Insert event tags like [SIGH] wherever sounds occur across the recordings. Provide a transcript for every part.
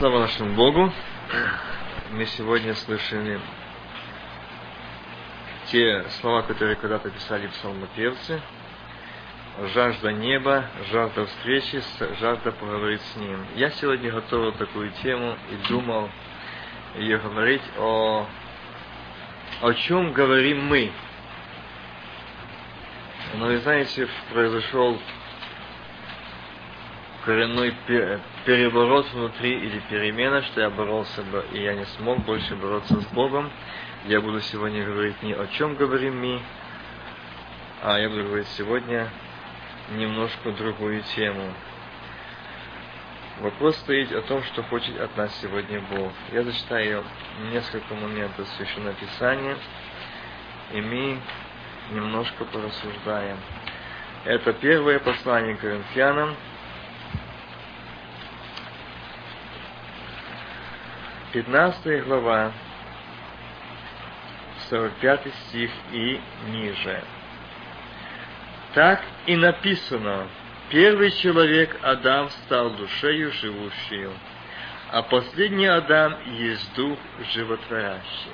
Слава нашему Богу! Мы сегодня слышали те слова, которые когда-то писали псалмопевцы. Жажда неба, жажда встречи, жажда поговорить с Ним. Я сегодня готовил такую тему и думал ее говорить о, о чем говорим мы. Но вы знаете, произошел коренной переворот внутри или перемена, что я боролся бы, и я не смог больше бороться с Богом. Я буду сегодня говорить не о чем говорим мы, а я буду говорить сегодня немножко другую тему. Вопрос стоит о том, что хочет от нас сегодня Бог. Я зачитаю несколько моментов Священного Писания, и мы немножко порассуждаем. Это первое послание Коринфянам, 15 глава, 45 стих и ниже. Так и написано, первый человек Адам стал душею живущую, а последний Адам есть дух животворящий.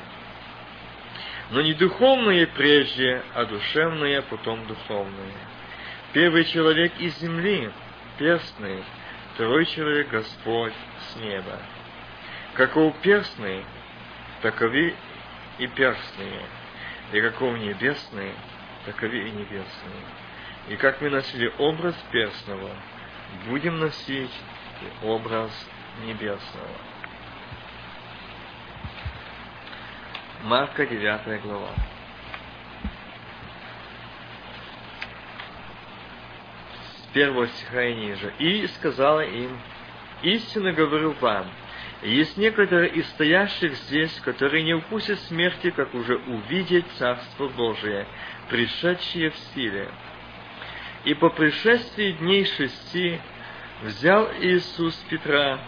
Но не духовное прежде, а душевное потом духовное. Первый человек из земли, перстный, второй человек Господь с неба. Каков перстный, таковы и перстные, и каков небесный, таковы и небесные. И как мы носили образ перстного, будем носить и образ небесного. Марка 9 глава. С первого стиха и ниже. И сказала им, истинно говорю вам, есть некоторые из стоящих здесь, которые не укусят смерти, как уже увидеть Царство Божие, пришедшее в силе. И по пришествии дней шести взял Иисус Петра,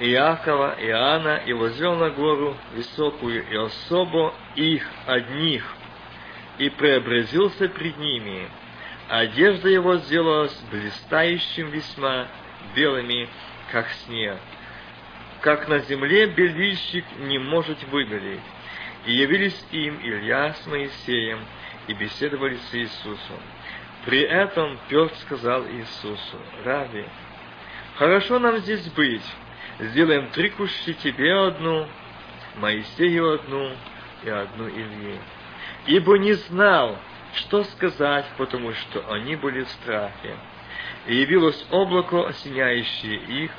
Иакова, Иоанна и возвел на гору высокую и особо их одних, и преобразился пред ними, Одежда его сделалась блистающим весьма белыми, как снег, как на земле бельильщик не может выгореть. И явились им Илья с Моисеем, и беседовали с Иисусом. При этом Петр сказал Иисусу, «Раби, хорошо нам здесь быть, сделаем три кущи тебе одну, Моисею одну и одну Илье. Ибо не знал, что сказать, потому что они были в страхе. И явилось облако, осеняющее их,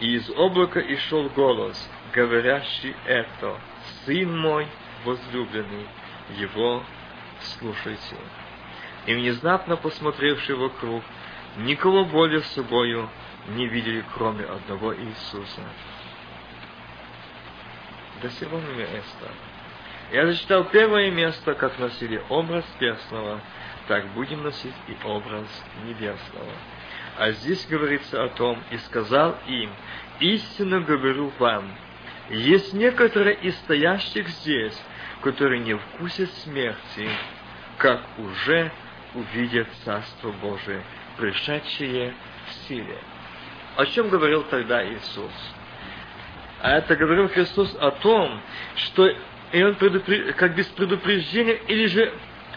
и из облака и голос, говорящий это, «Сын мой возлюбленный, его слушайте». И внезапно посмотревший вокруг, никого более с собою не видели, кроме одного Иисуса. До сего места. Я зачитал первое место, как носили образ перстного, так будем носить и образ небесного. А здесь говорится о том, и сказал им, истинно говорю вам, есть некоторые из стоящих здесь, которые не вкусят смерти, как уже увидят Царство Божие, пришедшее в силе. О чем говорил тогда Иисус? А это говорил Христос о том, что и он предупр... как без предупреждения, или же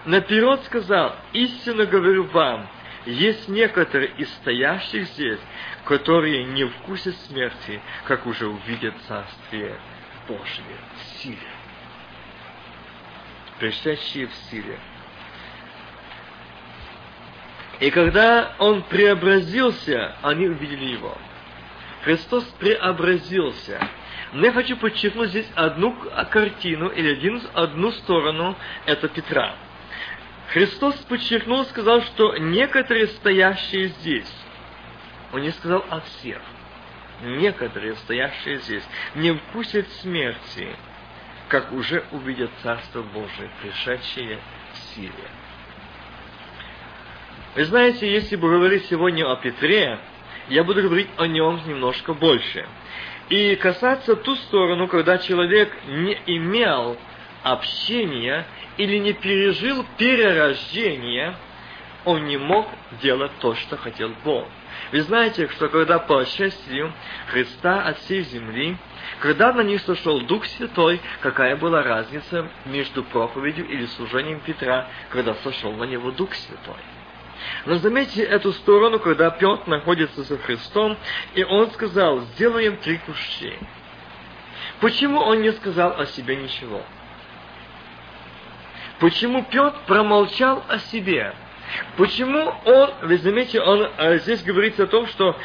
наперед сказал, истинно говорю вам, есть некоторые из стоящих здесь, которые не вкусят смерти, как уже увидят Царствие Божие в силе. Пришедшие в силе. И когда Он преобразился, они увидели Его. Христос преобразился. Но я хочу подчеркнуть здесь одну картину или один, одну сторону, это Петра. Христос подчеркнул, сказал, что некоторые стоящие здесь, он не сказал о всех, некоторые стоящие здесь не вкусят смерти, как уже увидят Царство Божие, пришедшее в силе. Вы знаете, если бы говорить сегодня о Петре, я буду говорить о нем немножко больше. И касаться ту сторону, когда человек не имел общения или не пережил перерождения, он не мог делать то, что хотел Бог. Вы знаете, что когда по отшествию Христа от всей земли, когда на них сошел Дух Святой, какая была разница между проповедью или служением Петра, когда сошел на него Дух Святой? Но заметьте эту сторону, когда Петр находится со Христом, и он сказал, сделаем три кущи. Почему он не сказал о себе ничего? Почему Петр промолчал о себе? Почему он, вы заметите, он а здесь говорится о том, что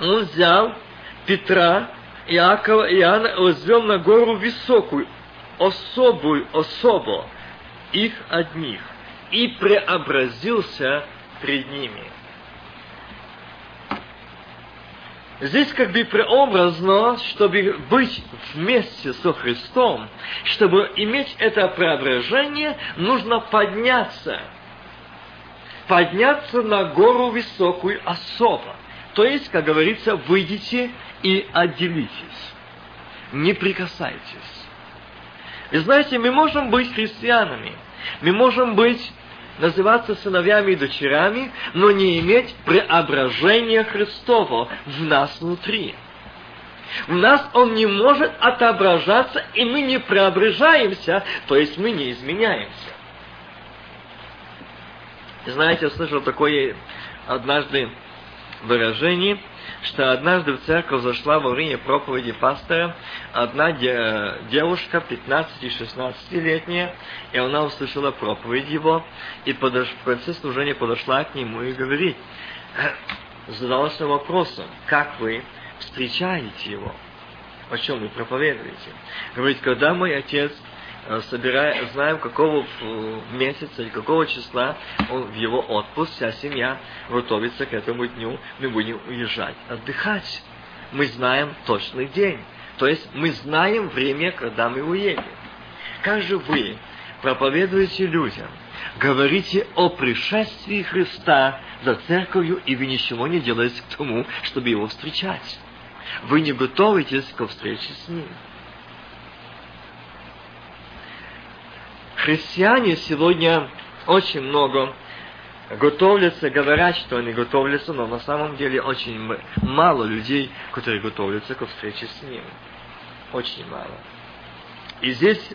он взял Петра, Иакова Иоанна возвел на гору высокую, особую особо, их одних, и преобразился пред ними. Здесь как бы преобразно, чтобы быть вместе со Христом, чтобы иметь это преображение, нужно подняться. Подняться на гору высокую особо. То есть, как говорится, выйдите и отделитесь. Не прикасайтесь. И знаете, мы можем быть христианами. Мы можем быть называться сыновьями и дочерями, но не иметь преображения Христова в нас внутри. В нас он не может отображаться, и мы не преображаемся, то есть мы не изменяемся. Знаете, я слышал такое однажды выражение – что однажды в церковь зашла во время проповеди пастора одна де, девушка, 15-16-летняя, и она услышала проповедь его, и подош, в конце служения подошла к нему и говорит, задалась вопросом, как вы встречаете его, о чем вы проповедуете. Говорит, когда мой отец Э, собирая, знаем, какого месяца и какого числа он в его отпуск, вся семья готовится к этому дню, мы будем уезжать, отдыхать. Мы знаем точный день. То есть мы знаем время, когда мы уедем. Как же вы проповедуете людям, говорите о пришествии Христа за церковью, и вы ничего не делаете к тому, чтобы его встречать. Вы не готовитесь к встрече с ним. Христиане сегодня очень много готовятся, говорят, что они готовятся, но на самом деле очень мало людей, которые готовятся к встрече с Ним. Очень мало. И здесь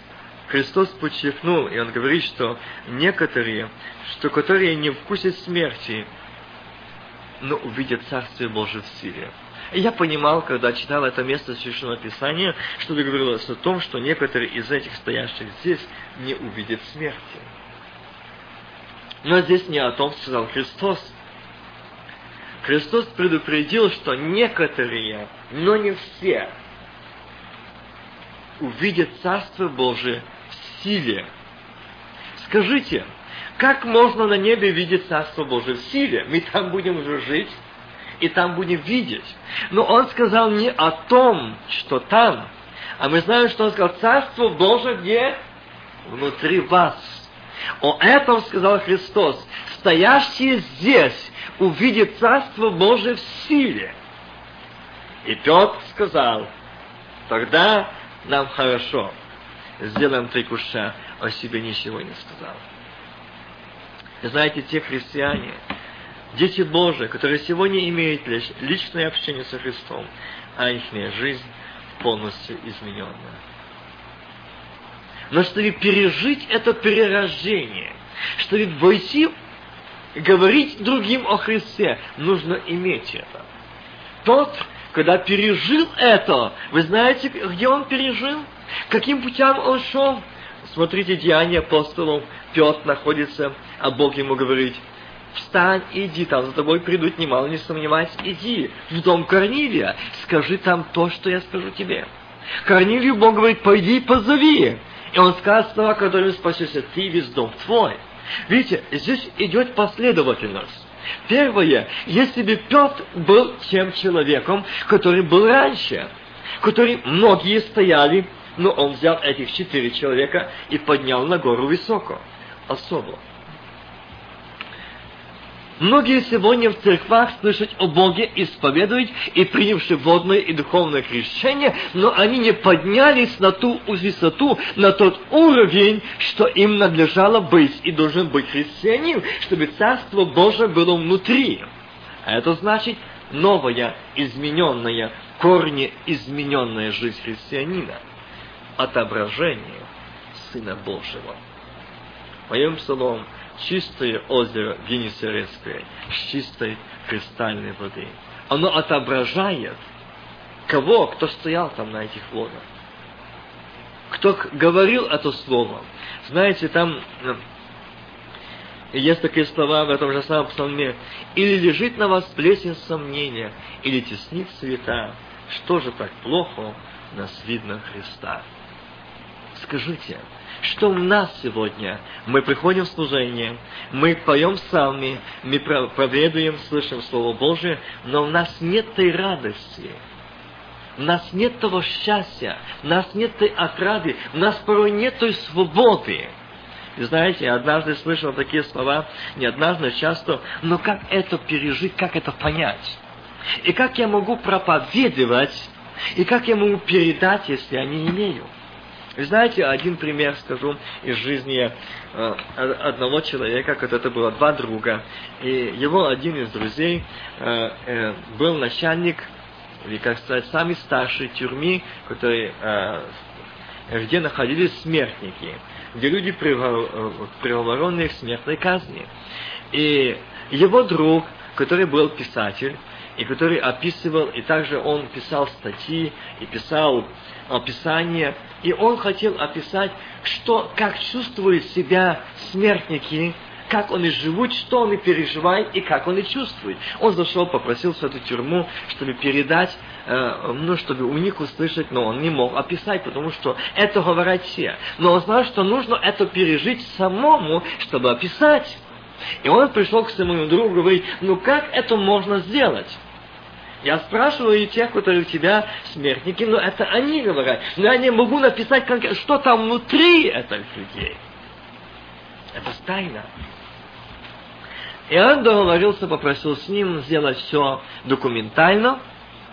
Христос подчеркнул, и Он говорит, что некоторые, что которые не вкусят смерти, но увидят Царствие Божие в силе. Я понимал, когда читал это место Священного Писания, что говорилось о том, что некоторые из этих стоящих здесь не увидят смерти. Но здесь не о том сказал Христос. Христос предупредил, что некоторые, но не все, увидят Царство Божие в силе. Скажите, как можно на небе видеть Царство Божие в силе? Мы там будем уже жить, и там будем видеть. Но он сказал не о том, что там, а мы знаем, что он сказал, Царство Божие где? Внутри вас. О этом сказал Христос. Стоящие здесь увидят Царство Божие в силе. И Петр сказал, тогда нам хорошо. Сделаем три куша, о себе ничего не сказал. Знаете, те христиане, дети Божии, которые сегодня имеют личное общение со Христом, а их жизнь полностью измененная. Но чтобы пережить это перерождение, чтобы войти говорить другим о Христе, нужно иметь это. Тот, когда пережил это, вы знаете, где он пережил? Каким путем он шел? Смотрите, Деяния апостолов, Петр находится, а Бог ему говорит, встань, иди, там за тобой придут, немало не сомневайся, иди в дом Корнилия, скажи там то, что я скажу тебе. Корнилию Бог говорит, пойди и позови. И он скажет слова, которыми спасешься ты весь дом твой. Видите, здесь идет последовательность. Первое, если бы Петр был тем человеком, который был раньше, который многие стояли, но он взял этих четыре человека и поднял на гору высоко, особо. Многие сегодня в церквах слышат о Боге, исповедуют и принявши водное и духовное крещение, но они не поднялись на ту высоту, на тот уровень, что им надлежало быть и должен быть христианин, чтобы Царство Божие было внутри. А это значит новая, измененная, корни измененная жизнь христианина. Отображение Сына Божьего. Поем псалом «Чистое озеро Генесарецкое с чистой кристальной воды». Оно отображает кого, кто стоял там на этих водах. Кто говорил это слово. Знаете, там э, есть такие слова в этом же самом псалме. «Или лежит на вас плесень сомнения, или теснит света. Что же так плохо нас видно Христа?» Скажите, что у нас сегодня? Мы приходим в служение, мы поем псалми, мы проповедуем, слышим Слово Божие, но у нас нет той радости, у нас нет того счастья, у нас нет той отрады, у нас порой нет той свободы. И знаете, я однажды слышал такие слова, не однажды, часто, но как это пережить, как это понять? И как я могу проповедовать, и как я могу передать, если я не имею? Вы знаете, один пример скажу из жизни э, одного человека, как это было два друга. И его один из друзей э, э, был начальник, или, как сказать, самый старший тюрьмы, который, где находились смертники, где люди приговоренные к смертной казни. И его друг, который был писатель, и который описывал, и также он писал статьи, и писал описание, и он хотел описать, что, как чувствуют себя смертники, как они живут, что они переживают и как они чувствуют. Он зашел, попросил в эту тюрьму, чтобы передать, э, ну, чтобы у них услышать, но он не мог описать, потому что это говорят все. Но он знал, что нужно это пережить самому, чтобы описать. И он пришел к своему другу и говорит, ну как это можно сделать? Я спрашиваю тех, которые у тебя смертники, но это они говорят. Но я не могу написать, что там внутри этих людей. Это тайна. И он договорился, попросил с ним сделать все документально,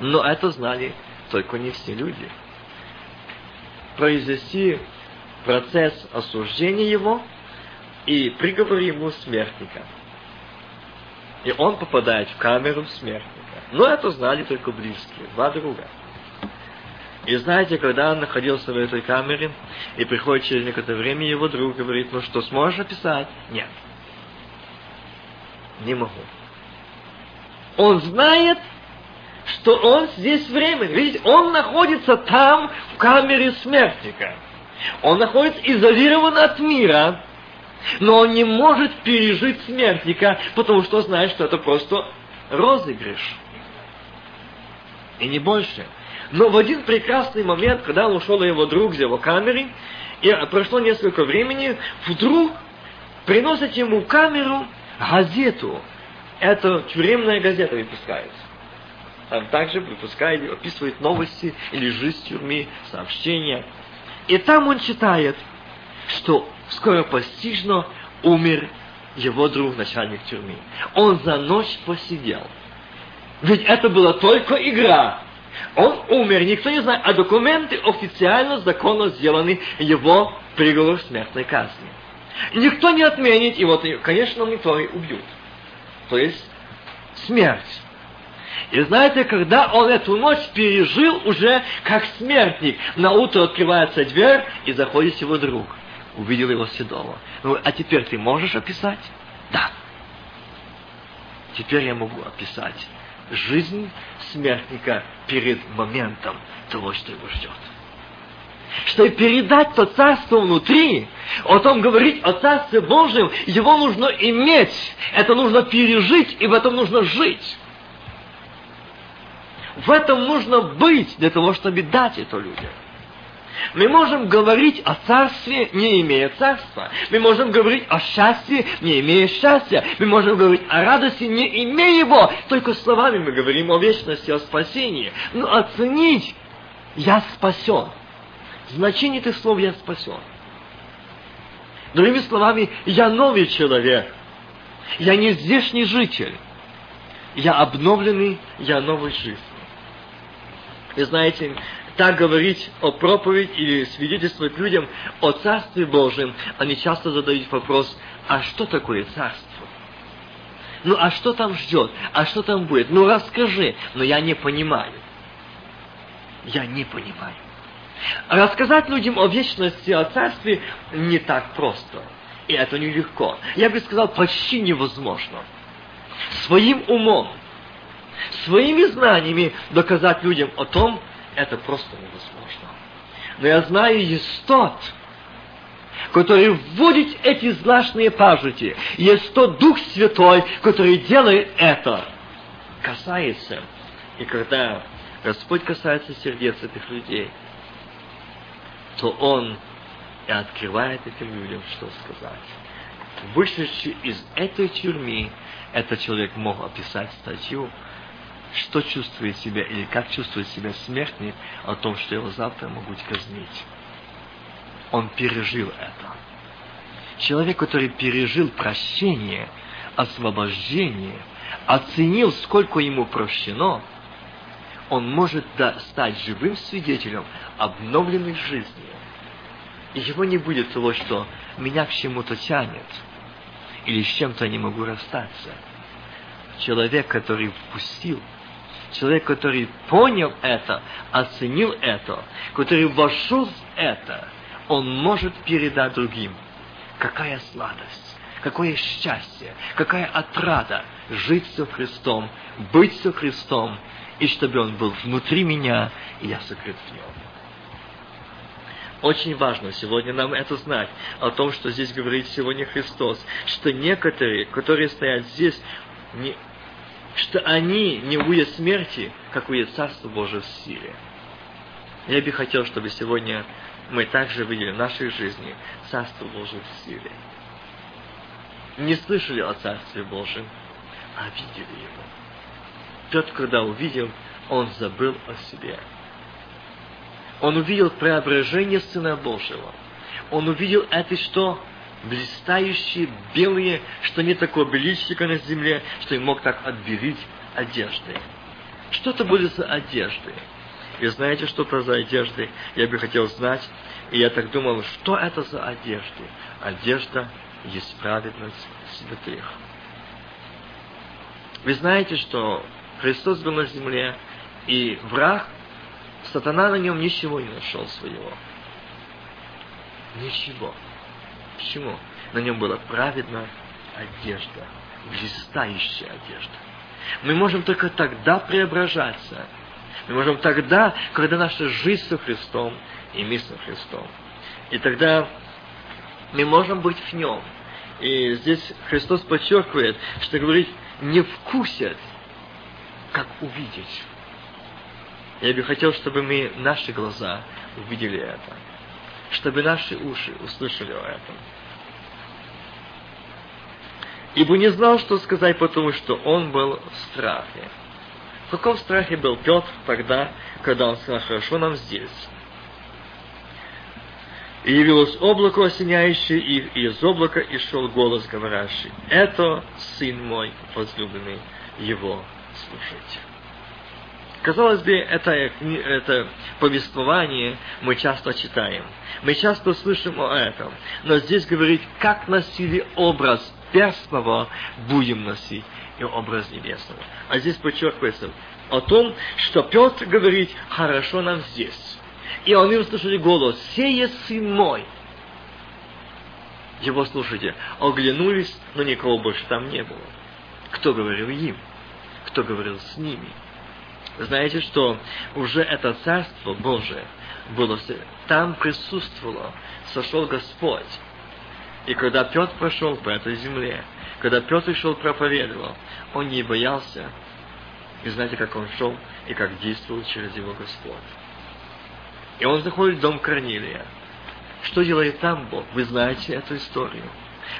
но это знали только не все люди. Произвести процесс осуждения его и приговор ему смертника. И он попадает в камеру смерти. Но это знали только близкие, два друга. И знаете, когда он находился в этой камере, и приходит через некоторое время его друг говорит, ну что, сможешь описать? Нет. Не могу. Он знает, что он здесь временно. Видите, он находится там, в камере смертника. Он находится изолирован от мира, но он не может пережить смертника, потому что знает, что это просто розыгрыш и не больше. Но в один прекрасный момент, когда ушел его друг из его камеры, и прошло несколько времени, вдруг приносят ему камеру газету. Это тюремная газета выпускается. Там также выпускает, описывает новости или жизнь тюрьмы, сообщения. И там он читает, что скоро постижно умер его друг, начальник тюрьмы. Он за ночь посидел. Ведь это была только игра. Он умер, никто не знает, а документы официально, законно сделаны, его приговор смертной казни. Никто не отменит, и вот, конечно, никто и убьют. То есть, смерть. И знаете, когда он эту ночь пережил уже как смертник, на утро открывается дверь, и заходит его друг. Увидел его седого. Ну, а теперь ты можешь описать? Да. Теперь я могу описать жизнь смертника перед моментом того, что его ждет. Чтобы передать то царство внутри, о том говорить о царстве Божьем, его нужно иметь, это нужно пережить, и в этом нужно жить. В этом нужно быть для того, чтобы дать это людям. Мы можем говорить о царстве, не имея царства. Мы можем говорить о счастье, не имея счастья. Мы можем говорить о радости, не имея его. Только словами мы говорим о вечности, о спасении. Но оценить «я спасен». Значение этих слов «я спасен». Другими словами, я новый человек. Я не здешний житель. Я обновленный, я новой жизни. И знаете, так говорить о проповедь или свидетельствовать людям о Царстве Божьем, они часто задают вопрос, а что такое Царство? Ну а что там ждет? А что там будет? Ну расскажи. Но я не понимаю. Я не понимаю. Рассказать людям о вечности, о царстве не так просто. И это нелегко. Я бы сказал, почти невозможно. Своим умом, своими знаниями доказать людям о том, это просто невозможно. Но я знаю, есть тот, который вводит эти злачные пажити. Есть тот Дух Святой, который делает это. Касается. И когда Господь касается сердец этих людей, то Он и открывает этим людям, что сказать. Вышедший из этой тюрьмы, этот человек мог описать статью, что чувствует себя или как чувствует себя смертный о том, что его завтра могут казнить. Он пережил это. Человек, который пережил прощение, освобождение, оценил, сколько ему прощено, он может стать живым свидетелем обновленной жизни. И его не будет того, что меня к чему-то тянет, или с чем-то не могу расстаться. Человек, который впустил, человек, который понял это, оценил это, который вошел в это, он может передать другим. Какая сладость, какое счастье, какая отрада жить со Христом, быть со Христом, и чтобы Он был внутри меня, и я сокрыт в Нем. Очень важно сегодня нам это знать, о том, что здесь говорит сегодня Христос, что некоторые, которые стоят здесь, не, что они не увидят смерти, как увидят Царство Божие в силе. Я бы хотел, чтобы сегодня мы также видели в нашей жизни Царство Божие в силе. Не слышали о Царстве Божьем, а видели его. Тот, когда увидел, он забыл о себе. Он увидел преображение Сына Божьего. Он увидел это, что блистающие, белые, что не такое беличника на земле, что им мог так отбелить одежды. Что это были за одежды? И знаете, что это за одежды? Я бы хотел знать, и я так думал, что это за одежды? Одежда есть праведность святых. Вы знаете, что Христос был на земле, и враг, сатана на нем ничего не нашел своего. Ничего. Почему? На нем была праведная одежда, блистающая одежда. Мы можем только тогда преображаться. Мы можем тогда, когда наша жизнь со Христом, и мы со Христом. И тогда мы можем быть в Нем. И здесь Христос подчеркивает, что говорит, не вкусят как увидеть. Я бы хотел, чтобы мы, наши глаза увидели это, чтобы наши уши услышали о этом. Ибо не знал, что сказать, потому что он был в страхе. В каком страхе был Петр тогда, когда он сказал, хорошо нам здесь? И явилось облако, осеняющее их, и из облака и шел голос, говорящий, «Это Сын мой возлюбленный, Его слушайте. Казалось бы, это, это повествование мы часто читаем. Мы часто слышим о этом. Но здесь говорит, как носили образ перстного, будем носить и образ небесного. А здесь подчеркивается о том, что Петр говорит, хорошо нам здесь. И они услышали голос, сее сын мой. Его слушайте, оглянулись, но никого больше там не было. Кто говорил им? кто говорил с ними. Знаете, что уже это Царство Божие было, там присутствовало, сошел Господь. И когда Петр прошел по этой земле, когда Петр шел проповедовал, он не боялся. И знаете, как он шел и как действовал через его Господь. И он заходит в дом Корнилия. Что делает там Бог? Вы знаете эту историю.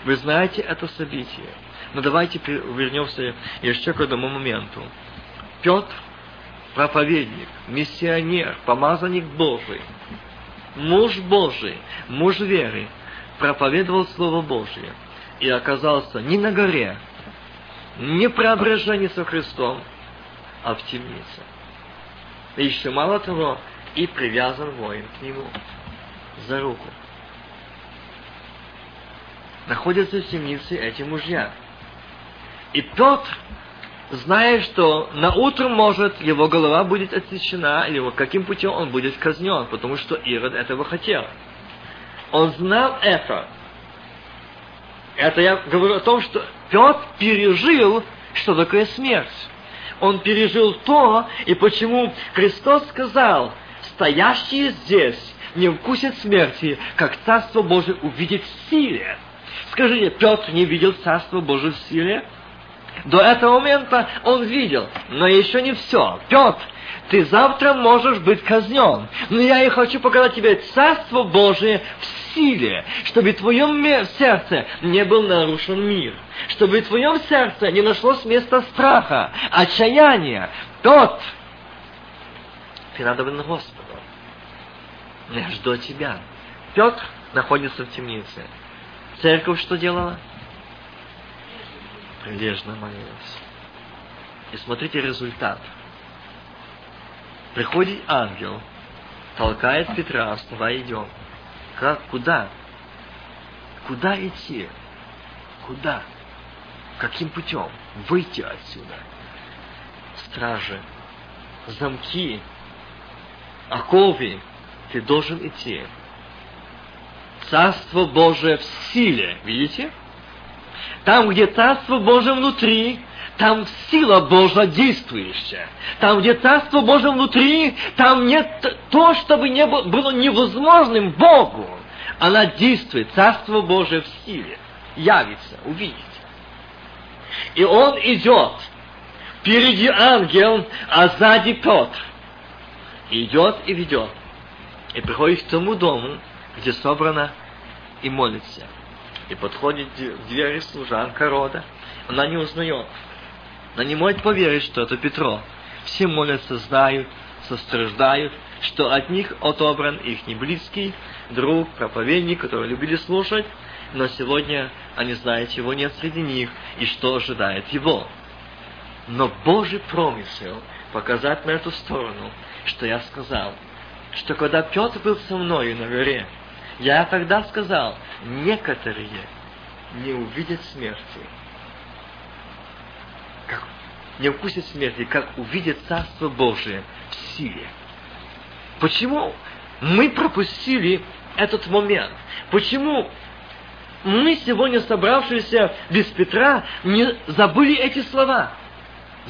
Вы знаете это событие. Но давайте вернемся еще к одному моменту. Петр, проповедник, миссионер, помазанник Божий, муж Божий, муж веры, проповедовал Слово Божье и оказался не на горе, не преображение со Христом, а в темнице. И еще мало того, и привязан воин к нему за руку. Находятся в темнице эти мужья – И Петр, зная, что на утро может его голова будет отсечена, или каким путем он будет казнен, потому что Ирод этого хотел. Он знал это. Это я говорю о том, что Петр пережил, что такое смерть. Он пережил то, и почему Христос сказал, стоящие здесь не вкусят смерти, как Царство Божие увидит в силе. Скажите, Петр не видел Царство Божие в силе? До этого момента он видел, но еще не все. Петр, ты завтра можешь быть казнен, но я и хочу показать тебе Царство Божие в силе, чтобы в твоем сердце не был нарушен мир, чтобы в твоем сердце не нашлось места страха, отчаяния. Петр, ты надо на Господу. Я жду тебя. Петр находится в темнице. Церковь что делала? Прилежно молилась. И смотрите результат. Приходит ангел, толкает Петра, вставай, идем. Как, куда? Куда идти? Куда? Каким путем? Выйти отсюда. Стражи, замки, оковы. Ты должен идти. Царство Божие в силе. Видите? Там, где Царство Божие внутри, там сила Божья действующая. Там, где Царство Божие внутри, там нет то, чтобы не было, было невозможным Богу. Она действует, Царство Божие в силе. Явится, увидите. И он идет. Впереди ангел, а сзади Петр. Идет и ведет. И приходит к тому дому, где собрана и молится. И подходит к двери служанка рода. Она не узнает. Она не может поверить, что это Петро. Все молятся, знают, состраждают, что от них отобран их неблизкий друг, проповедник, который любили слушать, но сегодня они знают, чего нет среди них и что ожидает его. Но Божий промысел показать на эту сторону, что я сказал, что когда Петр был со мною на горе, я тогда сказал, некоторые не увидят смерти. Как не вкусят смерти, как увидят Царство Божие в силе. Почему мы пропустили этот момент? Почему мы сегодня, собравшиеся без Петра, не забыли эти слова?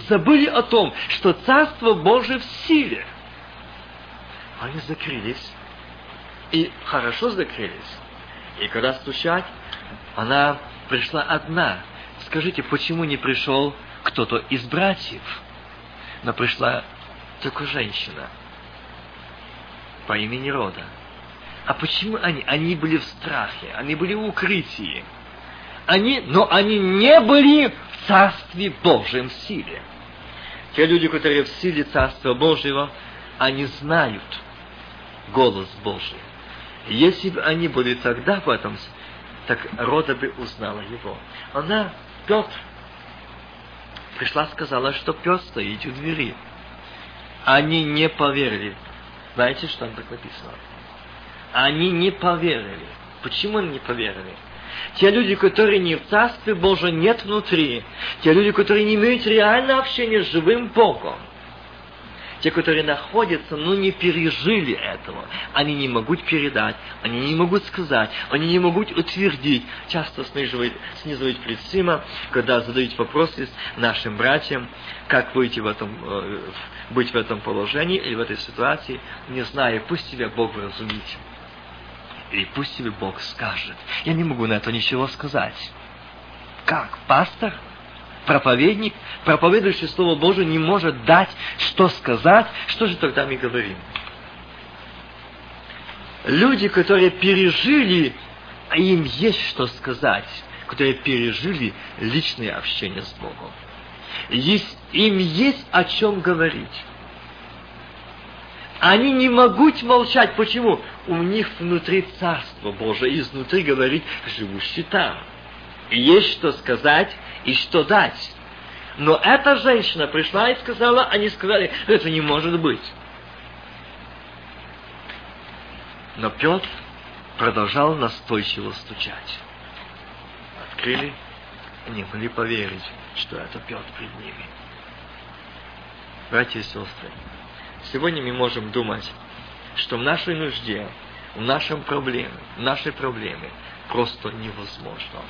Забыли о том, что Царство Божие в силе. Они закрылись и хорошо закрылись. И когда стучать, она пришла одна. Скажите, почему не пришел кто-то из братьев? Но пришла только женщина по имени Рода. А почему они? Они были в страхе, они были в укрытии. Они, но они не были в Царстве Божьем силе. Те люди, которые в силе Царства Божьего, они знают голос Божий. Если бы они были тогда в этом, так Рода бы узнала его. Она, Петр, пришла, сказала, что Петр стоит у двери. Они не поверили. Знаете, что там так написано? Они не поверили. Почему они не поверили? Те люди, которые не в Царстве Божьем, нет внутри. Те люди, которые не имеют реального общения с живым Богом те, которые находятся, но не пережили этого, они не могут передать, они не могут сказать, они не могут утвердить. Часто сниживают, снизывают плечима, когда задают вопросы нашим братьям, как выйти в этом, э, быть в этом положении или в этой ситуации, не зная, пусть тебя Бог вразумит. Или пусть тебе Бог скажет. Я не могу на это ничего сказать. Как? Пастор? Проповедник, проповедующий Слово Божие, не может дать, что сказать, что же тогда мы говорим? Люди, которые пережили, им есть что сказать, которые пережили личное общение с Богом. Есть, им есть о чем говорить. Они не могут молчать. Почему? У них внутри Царство Божие, изнутри говорит живущий там. И есть что сказать, и что дать. Но эта женщина пришла и сказала, они сказали, это не может быть. Но Петр продолжал настойчиво стучать. Открыли, не могли поверить, что это Петр пред ними. Братья и сестры, сегодня мы можем думать, что в нашей нужде, в нашем проблеме, в нашей проблеме просто невозможно.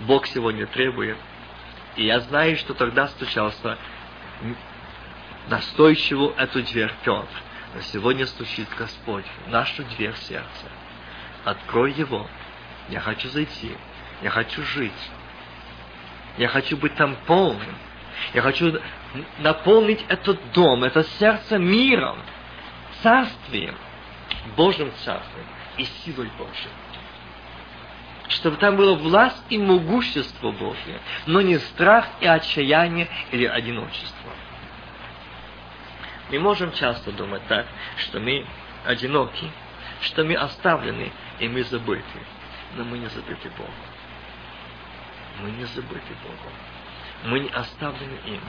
Бог сегодня требует, и я знаю, что тогда стучался настойчиво эту дверь Петр, но сегодня стучит Господь в нашу дверь сердца. Открой его. Я хочу зайти. Я хочу жить. Я хочу быть там полным. Я хочу наполнить этот дом, это сердце миром, царствием, Божьим царствием и силой Божьей. Чтобы там было власть и могущество Божье, но не страх и отчаяние или одиночество. Мы можем часто думать так, что мы одиноки, что мы оставлены, и мы забыты. Но мы не забыты Богом. Мы не забыты Богом. Мы не оставлены им.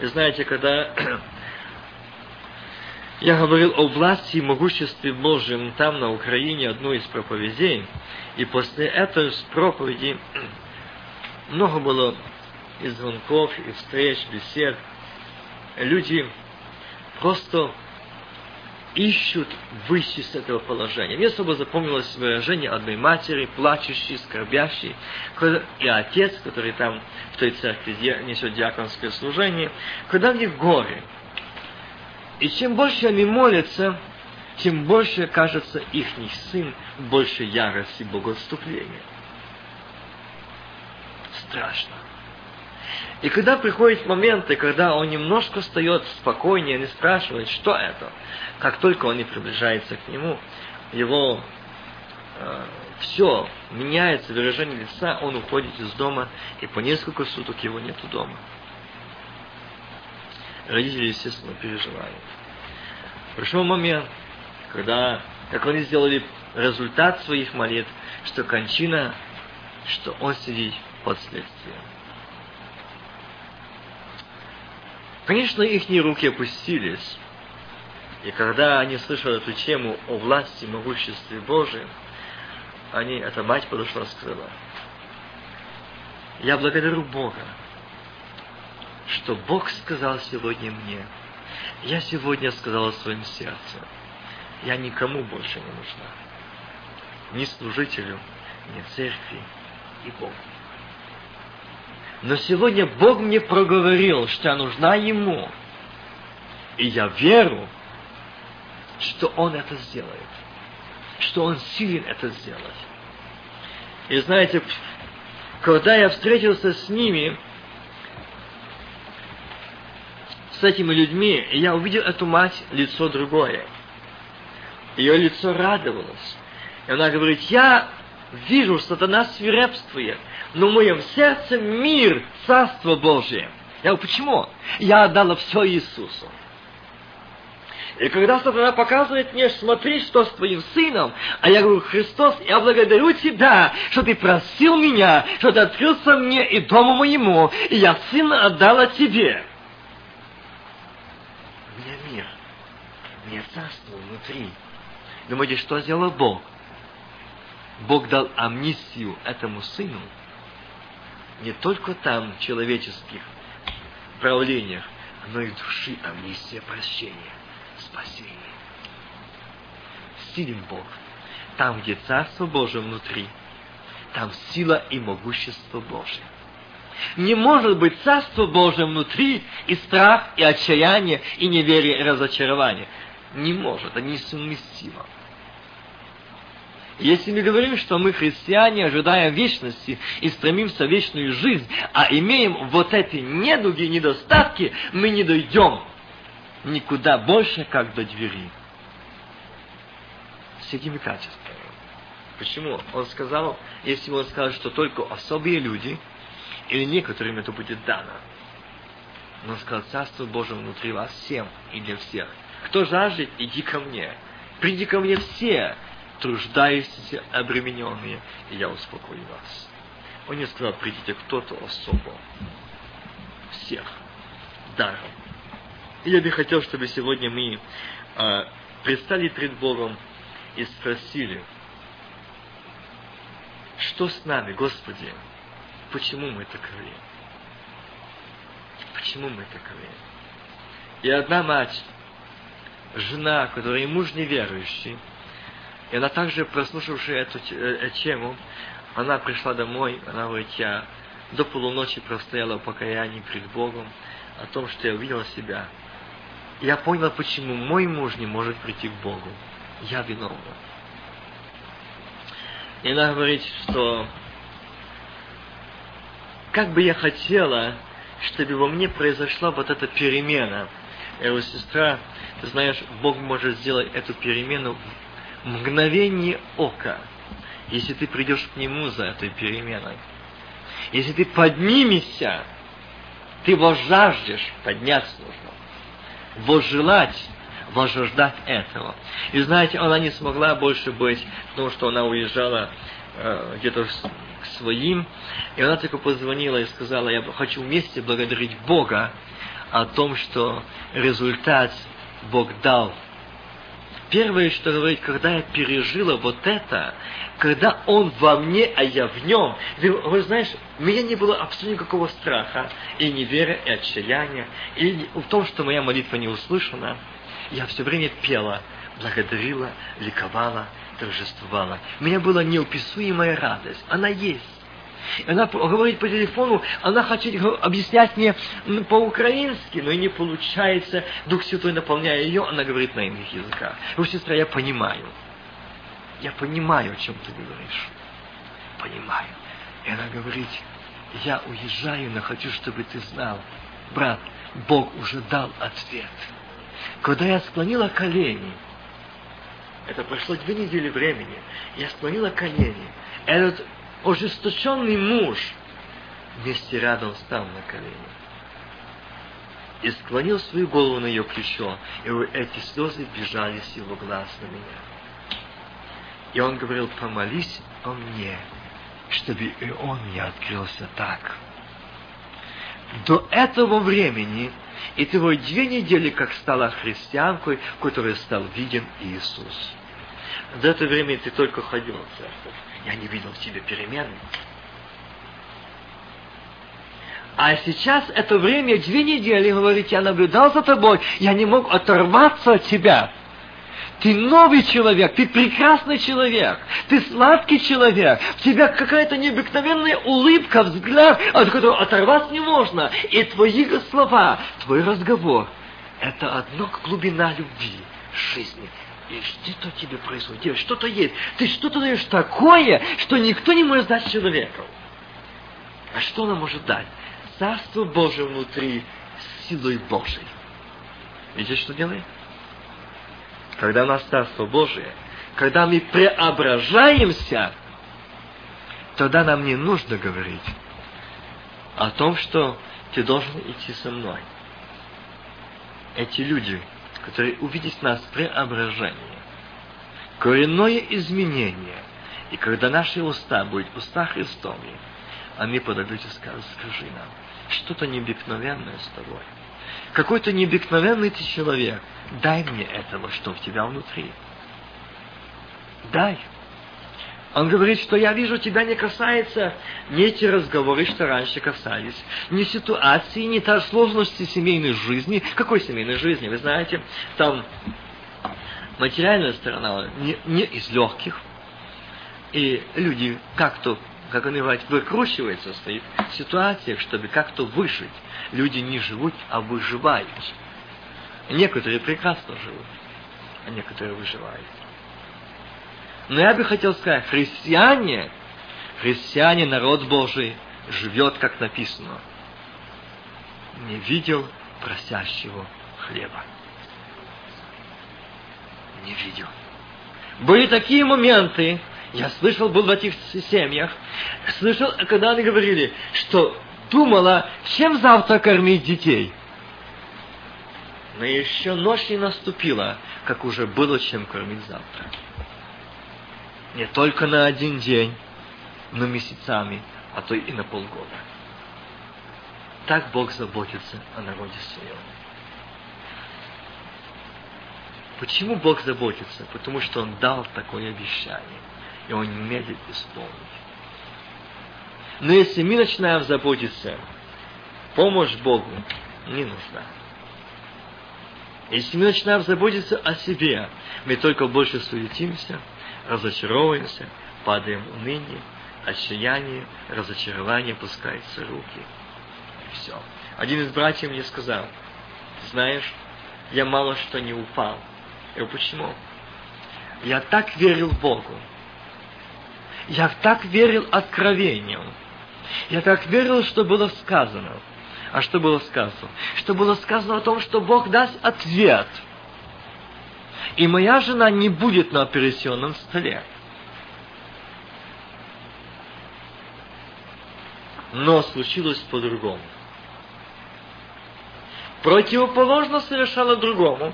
И знаете, когда я говорил о власти и могуществе Божьем там, на Украине, одной из проповедей, и после этой проповеди [CLEARS THROAT] много было и звонков, и встреч, бесед. Люди просто ищут выйти с этого положения. Мне особо запомнилось выражение одной матери, плачущей, скорбящей, и отец, который там в той церкви несет диаконское служение, когда них горе. И чем больше они молятся, тем больше кажется их сын больше ярости богоотступления. Страшно. И когда приходят моменты, когда он немножко встает спокойнее, не спрашивает, что это, как только он не приближается к нему, его э, все меняется, выражение лица, он уходит из дома, и по несколько суток его нету дома. Родители, естественно, переживают. Пришел момент, когда, как они сделали результат своих молитв, что кончина, что он сидит под следствием. Конечно, их руки опустились. И когда они слышали эту тему о власти и могуществе Божьем, они, эта мать подошла и сказала, я благодарю Бога, что Бог сказал сегодня мне. Я сегодня сказала в своем сердце, я никому больше не нужна. Ни служителю, ни церкви и Богу. Но сегодня Бог мне проговорил, что я нужна Ему. И я верю, что Он это сделает. Что Он силен это сделать. И знаете, когда я встретился с ними, с этими людьми, я увидел эту мать лицо другое. Ее лицо радовалось. И она говорит, я вижу, сатана свирепствует но в моем сердце мир, Царство Божие. Я говорю, почему? Я отдала все Иисусу. И когда сатана показывает мне, смотри, что с твоим сыном, а я говорю, Христос, я благодарю тебя, что ты просил меня, что ты открылся мне и дому моему, и я сына отдала тебе. У меня мир, меня царство внутри. Думаете, что сделал Бог? Бог дал амнистию этому сыну, не только там, в человеческих правлениях, но и души амнистия прощения, спасения. Силен Бог. Там, где Царство Божие внутри, там сила и могущество Божие. Не может быть Царство Божие внутри и страх, и отчаяние, и неверие, и разочарование. Не может, это несовместимо. Если мы говорим, что мы христиане, ожидаем вечности и стремимся в вечную жизнь, а имеем вот эти недуги, недостатки, мы не дойдем никуда больше, как до двери. С этими качествами. Почему? Он сказал, если он скажет, что только особые люди, или некоторым это будет дано. Но сказал, Царство Божие внутри вас всем и для всех. Кто жаждет, иди ко мне. Приди ко мне все, труждающиеся, обремененные, и я успокою вас. Он не сказал, придите кто-то особо. Всех. Даром. Я бы хотел, чтобы сегодня мы э, предстали пред Богом и спросили, что с нами, Господи? почему мы таковы. Почему мы таковы. И одна мать, жена, которая муж неверующий, и она также, прослушавшая эту э, тему, она пришла домой, она говорит, я до полуночи простояла в покаянии пред Богом о том, что я увидела себя. я поняла, почему мой муж не может прийти к Богу. Я виновна. И она говорит, что как бы я хотела, чтобы во мне произошла вот эта перемена. Говорю, сестра, ты знаешь, Бог может сделать эту перемену в мгновение ока, если ты придешь к Нему за этой переменой. Если ты поднимешься, ты его жаждешь, подняться нужно, возжелать, возжаждать этого. И знаете, она не смогла больше быть, потому что она уезжала э, где-то к своим, и она только позвонила и сказала, я хочу вместе благодарить Бога о том, что результат Бог дал Первое, что говорит, когда я пережила вот это, когда он во мне, а я в нем, вы, вы знаешь, у меня не было абсолютно никакого страха, и неверия, и отчаяния, и в том, что моя молитва не услышана, я все время пела, благодарила, ликовала, торжествовала. У меня была неописуемая радость. Она есть. Она говорит по телефону, она хочет объяснять мне по-украински, но и не получается. Дух Святой наполняя ее, она говорит на иных языках. Говорю, сестра, я понимаю. Я понимаю, о чем ты говоришь. Понимаю. И она говорит, я уезжаю, но хочу, чтобы ты знал, брат, Бог уже дал ответ. Когда я склонила колени, это прошло две недели времени, я склонила колени, этот ожесточенный муж вместе рядом стал на колени и склонил свою голову на ее плечо, и эти слезы бежали с его глаз на меня. И он говорил, помолись о мне, чтобы и он мне открылся так. До этого времени, и твой две недели, как стала христианкой, которой стал виден Иисус. До этого времени ты только ходил в церковь. Я не видел в тебе перемены. А сейчас это время, две недели, говорит, я наблюдал за тобой, я не мог оторваться от тебя. Ты новый человек, ты прекрасный человек, ты сладкий человек, у тебя какая-то необыкновенная улыбка, взгляд, от которого оторваться не можно. И твои слова, твой разговор, это одно глубина любви жизни. И что-то тебе происходит, что-то есть. Ты что-то даешь такое, что никто не может дать человеку. А что она может дать? Царство Божие внутри силой Божией. Видите, что делает? Когда у нас Царство Божие, когда мы преображаемся, тогда нам не нужно говорить о том, что ты должен идти со мной. Эти люди, которые увидят нас преображение, коренное изменение. И когда наши уста будут уста Христовые, они подойдут и скажут, скажи нам, что-то необыкновенное с тобой. Какой-то необыкновенный ты человек. Дай мне этого, что в тебя внутри. Дай. Он говорит, что я вижу, тебя не касается не эти разговоры, что раньше касались, не ситуации, не та сложности семейной жизни. Какой семейной жизни? Вы знаете, там материальная сторона не, не из легких. И люди как-то, как они говорят, выкручиваются в своих ситуациях, чтобы как-то выжить. Люди не живут, а выживают. Некоторые прекрасно живут, а некоторые выживают. Но я бы хотел сказать, христиане, христиане, народ Божий, живет, как написано. Не видел просящего хлеба. Не видел. Были такие моменты, я слышал, был в этих семьях, слышал, когда они говорили, что думала, чем завтра кормить детей. Но еще ночь не наступила, как уже было чем кормить завтра не только на один день, но месяцами, а то и на полгода. Так Бог заботится о народе своем. Почему Бог заботится? Потому что Он дал такое обещание, и Он не медлит исполнить. Но если мы начинаем заботиться, помощь Богу не нужна. Если мы начинаем заботиться о себе, мы только больше суетимся, разочаровываемся, падаем в уныние, отчаяние, разочарование пускается в руки. И все. Один из братьев мне сказал, знаешь, я мало что не упал. Я говорю, почему? Я так верил Богу. Я так верил откровениям. Я так верил, что было сказано. А что было сказано? Что было сказано о том, что Бог даст ответ. И моя жена не будет на операционном столе. Но случилось по-другому. Противоположно совершало другому.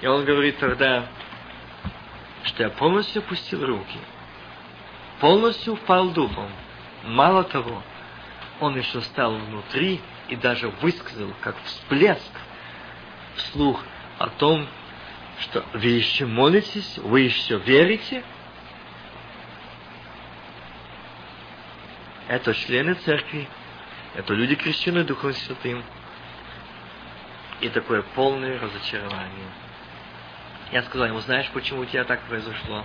И он говорит тогда, что я полностью опустил руки, полностью упал духом. Мало того, он еще стал внутри и даже высказал, как всплеск, вслух о том, что вы еще молитесь, вы еще верите. Это члены церкви, это люди крещены Духом Святым. И такое полное разочарование. Я сказал ему, знаешь, почему у тебя так произошло?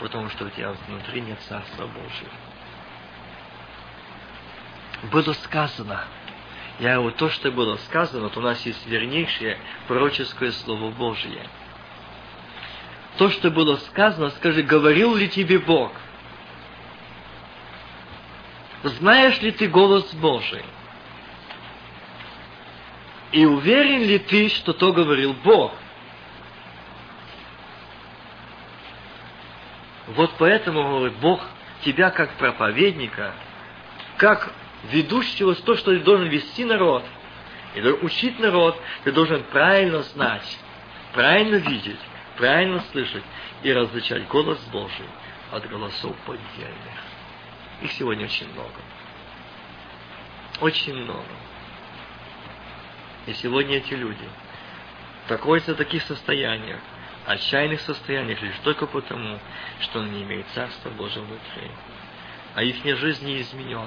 Потому что у тебя внутри нет Царства Божьего было сказано. Я говорю, то, что было сказано, то у нас есть вернейшее пророческое Слово Божие. То, что было сказано, скажи, говорил ли тебе Бог? Знаешь ли ты голос Божий? И уверен ли ты, что то говорил Бог? Вот поэтому, говорит, Бог тебя как проповедника, как ведущего то, что ты должен вести народ, и учить народ, ты должен правильно знать, правильно видеть, правильно слышать и различать голос Божий от голосов поддельных. Их сегодня очень много. Очень много. И сегодня эти люди находятся в таких состояниях, отчаянных состояниях лишь только потому, что он не имеет Царства внутри а их жизнь не изменена,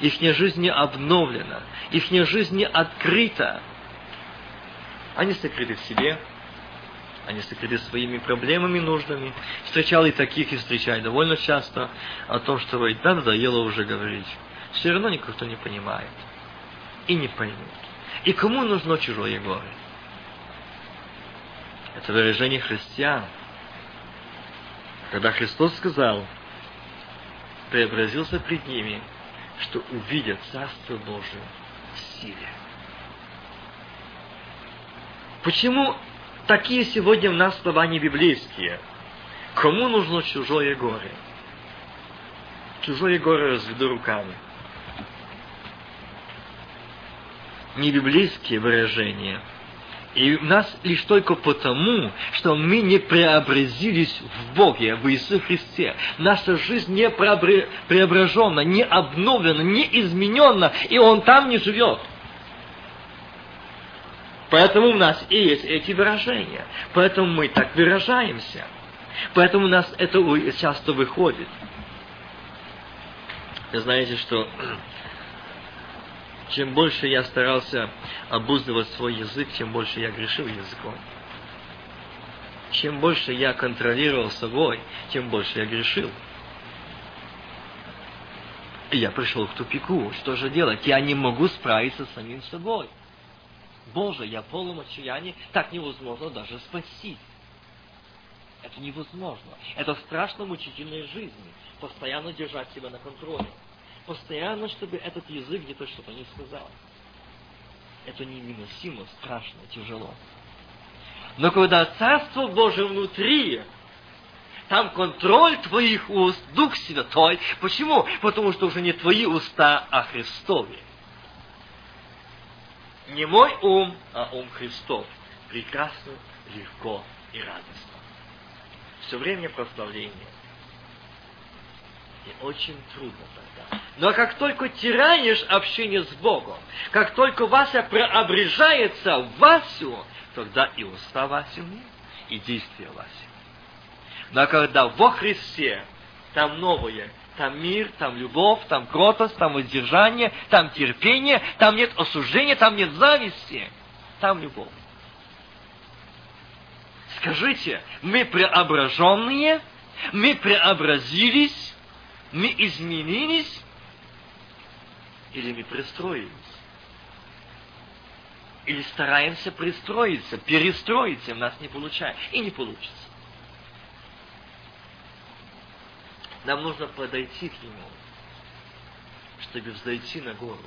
их жизнь не обновлена, их жизнь не открыта. Они сокрыты в себе, они сокрыты своими проблемами нужными. Встречал и таких, и встречаю довольно часто о том, что говорит, да, надоело уже говорить. Все равно никто не понимает и не поймет. И кому нужно чужое горе? Это выражение христиан. Когда Христос сказал, преобразился пред ними, что увидят Царство Божие в силе. Почему такие сегодня у нас слова не библейские? Кому нужно чужое горе? Чужое горе разведу руками. Не библейские выражения – и у нас лишь только потому, что мы не преобразились в Боге, в Иисусе Христе. Наша жизнь не преображена, не обновлена, не изменена, и Он там не живет. Поэтому у нас и есть эти выражения. Поэтому мы так выражаемся. Поэтому у нас это часто выходит. Вы знаете, что [CLEARS THROAT] чем больше я старался обуздывать свой язык, тем больше я грешил языком. Чем больше я контролировал собой, тем больше я грешил. И я пришел к тупику. Что же делать? Я не могу справиться с самим собой. Боже, я полном отчаянии, так невозможно даже спасти. Это невозможно. Это страшно мучительная жизнь. Постоянно держать себя на контроле постоянно, чтобы этот язык где-то что-то не сказал. Это невыносимо, страшно, тяжело. Но когда Царство Божие внутри, там контроль твоих уст, Дух Святой. Почему? Потому что уже не твои уста, а Христове. Не мой ум, а ум Христов. Прекрасно, легко и радостно. Все время прославление. И очень трудно тогда. Но как только тиранишь общение с Богом, как только Вася преображается в Васю, тогда и уста Васю и действия Васи. Но когда во Христе, там новое Там мир, там любовь, там кротость, там воздержание, там терпение, там нет осуждения, там нет зависти. Там любовь. Скажите, мы преображенные, мы преобразились, мы изменились, или мы пристроились? Или стараемся пристроиться, перестроиться, у нас не получается, и не получится. Нам нужно подойти к Нему, чтобы взойти на гору,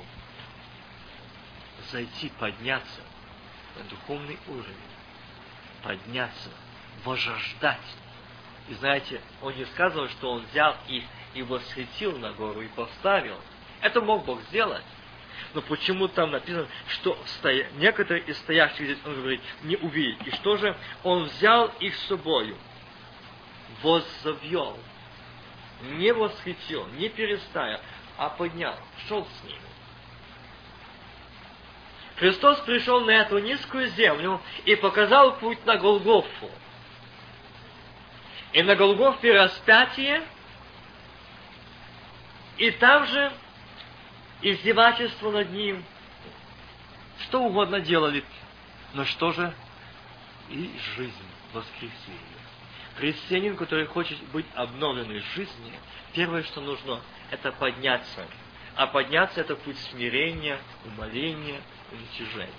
зайти, подняться на духовный уровень, подняться, возжаждать. И знаете, он не сказал, что он взял их и восхитил на гору и поставил. Это мог Бог сделать. Но почему там написано, что стоя... некоторые из стоящих здесь, он говорит, не увидеть. И что же? Он взял их с собою, воззавел, не восхитил, не переставил, а поднял, шел с ними. Христос пришел на эту низкую землю и показал путь на Голгофу. И на Голгофе распятие, и там же издевательство над ним. Что угодно делали. Но что же? И жизнь, воскресенье. Христианин, который хочет быть обновленной в жизни, первое, что нужно, это подняться. А подняться это путь смирения, умоления, уничижения.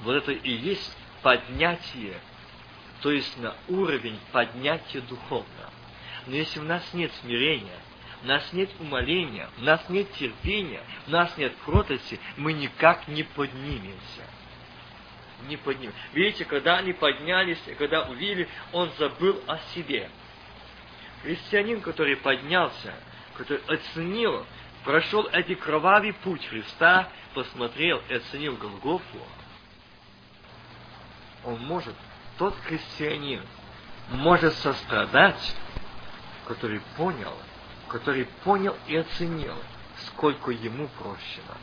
Вот это и есть поднятие, то есть на уровень поднятия духовного. Но если у нас нет смирения, у нас нет умоления, у нас нет терпения, у нас нет кротости, мы никак не поднимемся. Не поднимем. Видите, когда они поднялись, когда увидели, он забыл о себе. Христианин, который поднялся, который оценил, прошел этот кровавый путь Христа, посмотрел и оценил Голгофу, он может, тот христианин, может сострадать, который понял, который понял и оценил, сколько ему прощено.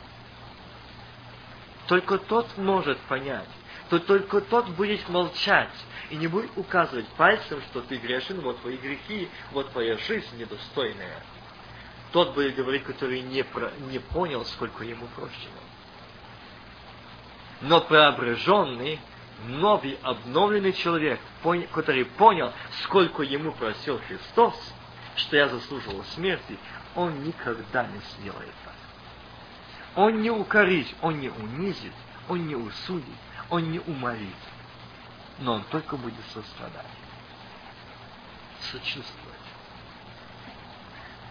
Только тот может понять, то только тот будет молчать и не будет указывать пальцем, что ты грешен, вот твои грехи, вот твоя жизнь недостойная. Тот будет говорить, который не, про, не понял, сколько ему прощено. Но преображенный, новый, обновленный человек, который понял, сколько ему просил Христос, что я заслуживал смерти, он никогда не сделает так. Он не укорит, он не унизит, он не усудит, он не уморит, но он только будет сострадать, сочувствовать.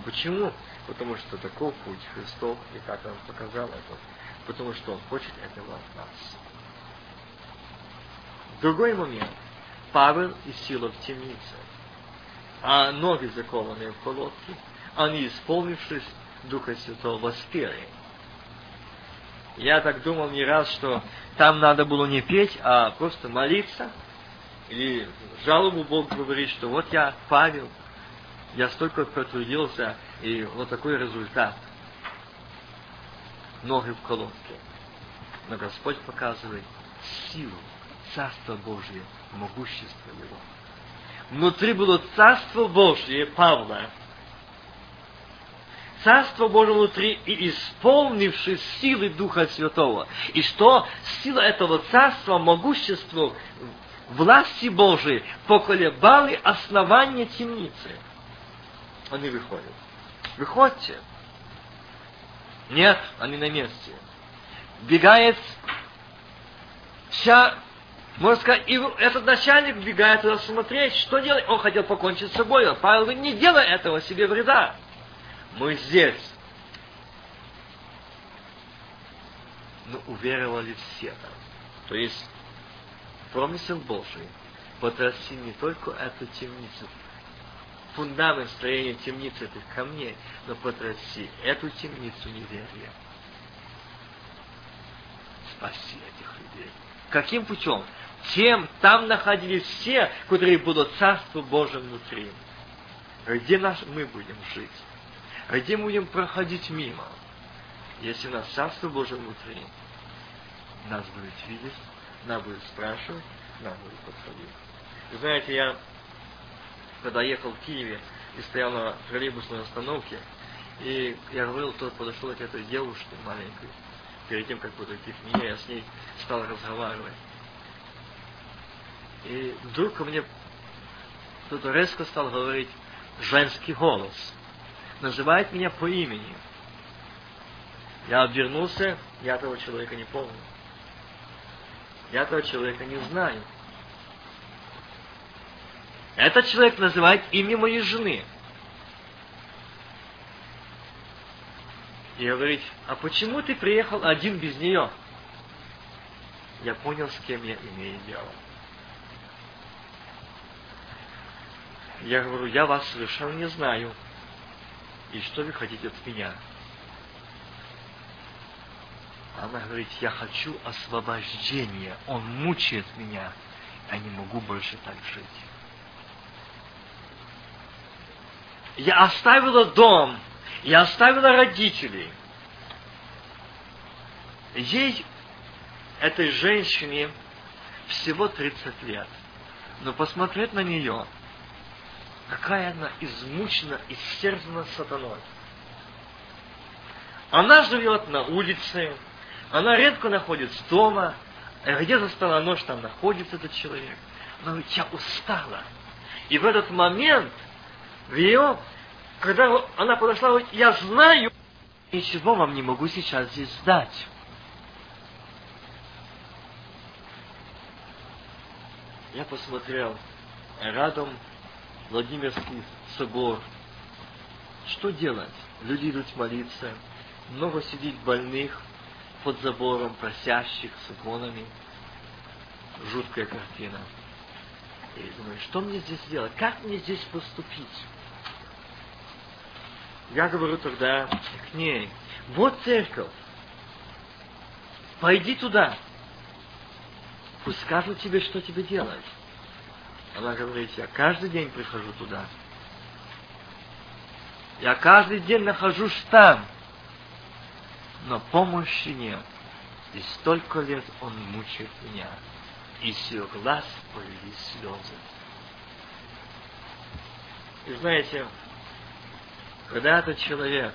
Почему? Потому что таков путь Христов, и как Он показал это, потому что Он хочет этого от нас. Другой момент. Павел и Сила в темнице а ноги закованные в колодки, они, исполнившись Духа Святого, воспели. Я так думал не раз, что там надо было не петь, а просто молиться, или жалобу Богу говорить, что вот я, Павел, я столько потрудился, и вот такой результат. Ноги в колодке. Но Господь показывает силу Царства Божье, могущество Его внутри было Царство Божье Павла. Царство Божье внутри и исполнившись силы Духа Святого. И что сила этого царства, могущество, власти Божией поколебали основание темницы. Они выходят. Выходите. Нет, они на месте. Бегает вся можно сказать, и этот начальник бегает туда смотреть, что делать. Он хотел покончить с собой. Павел говорит, не делай этого себе вреда. Мы здесь. Но ну, уверовали все. То есть, промысел Божий потряси не только эту темницу, фундамент строения темницы этих камней, но потряси эту темницу неверия. Спаси этих людей. Каким путем? тем там находились все, которые будут Царство Божие внутри. Где наш, мы будем жить? Где мы будем проходить мимо? Если нас Царство Божие внутри, нас будет видеть, нас будет спрашивать, нас будет подходить. Вы знаете, я, когда ехал в Киеве, и стоял на троллейбусной остановке. И я говорил, кто подошел к этой девушке маленькой. Перед тем, как подойти к ней, я с ней стал разговаривать. И вдруг ко мне кто-то резко стал говорить женский голос. Называет меня по имени. Я обернулся, я этого человека не помню. Я этого человека не знаю. Этот человек называет имя моей жены. И говорит, а почему ты приехал один без нее? Я понял, с кем я имею дело. Я говорю, я вас совершенно не знаю. И что вы хотите от меня? Она говорит, я хочу освобождения. Он мучает меня. Я не могу больше так жить. Я оставила дом. Я оставила родителей. Ей, этой женщине, всего 30 лет. Но посмотреть на нее, какая она измучена, истерзана сатаной. Она живет на улице, она редко находится дома, а где застала ночь, там находится этот человек. Она говорит, я устала. И в этот момент, в ее, когда она подошла, говорит, я знаю, ничего вам не могу сейчас здесь сдать. Я посмотрел, рядом Владимирский собор. Что делать? Люди идут молиться, много сидит больных под забором, просящих с иконами. Жуткая картина. И думаю, что мне здесь делать? Как мне здесь поступить? Я говорю тогда к ней, вот церковь, пойди туда, пусть скажут тебе, что тебе делать. Она говорит, я каждый день прихожу туда. Я каждый день нахожусь там. Но помощи нет. И столько лет он мучает меня. И с ее глаз полились слезы. И знаете, когда этот человек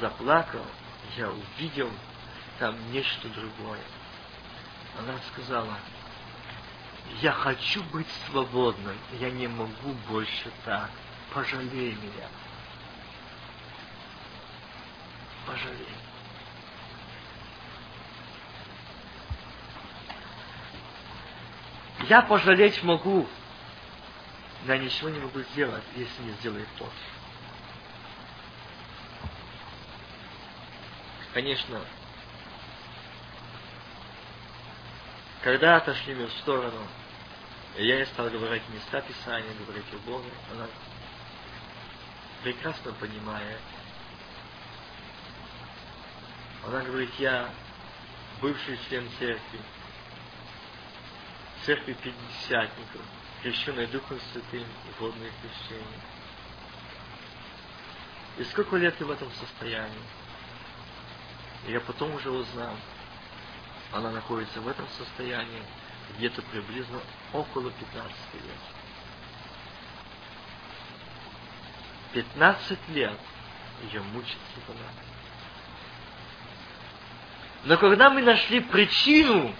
заплакал, я увидел там нечто другое. Она сказала, я хочу быть свободной, я не могу больше так. Пожалей меня. Пожалей. Я пожалеть могу, но я ничего не могу сделать, если не сделает тот. Конечно, когда отошли мы в сторону, я ей стал говорить места Писания, говорить о Боге, она прекрасно понимает. Она говорит, я бывший член церкви, церкви Пятидесятников, крещенной Духом Святым и водное крещение. И сколько лет ты в этом состоянии? И я потом уже узнал, она находится в этом состоянии где-то приблизно около 15 лет. 15 лет ее мучит сатана. Но когда мы нашли причину,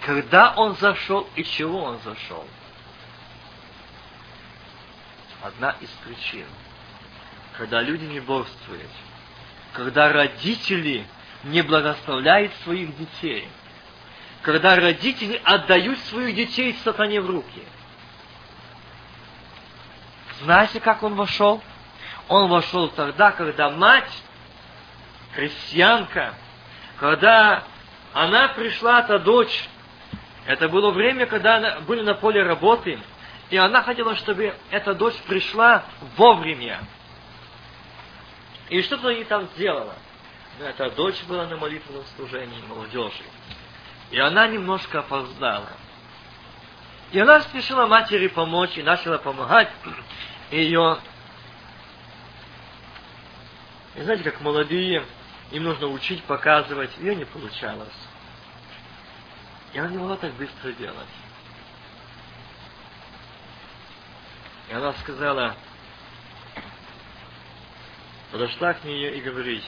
когда он зашел и чего он зашел, одна из причин, когда люди не борствуют, когда родители не благословляют своих детей – когда родители отдают своих детей сатане в руки. Знаете, как он вошел? Он вошел тогда, когда мать, крестьянка, когда она пришла, эта дочь, это было время, когда она, были на поле работы, и она хотела, чтобы эта дочь пришла вовремя. И что-то они там сделала. Но эта дочь была на молитвенном служении молодежи. И она немножко опоздала. И она спешила матери помочь и начала помогать ее. И знаете, как молодые, им нужно учить, показывать. Ее не получалось. И она не могла так быстро делать. И она сказала, подошла к ней и говорит,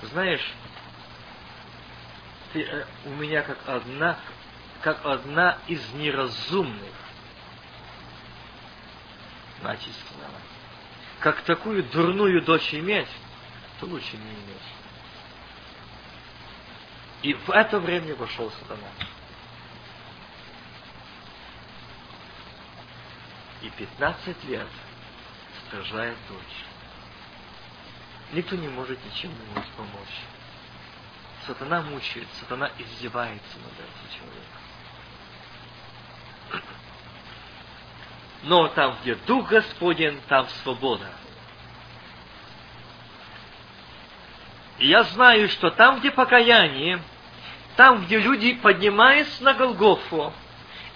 знаешь, ты э, у меня как одна, как одна из неразумных. Мать сказала, как такую дурную дочь иметь, то лучше не иметь. И в это время вошел сатана. И 15 лет стражает дочь. Никто не может ничем может помочь. Сатана мучает, сатана издевается над этим человеком. Но там, где Дух Господень, там свобода. И я знаю, что там, где покаяние, там, где люди поднимаются на Голгофу,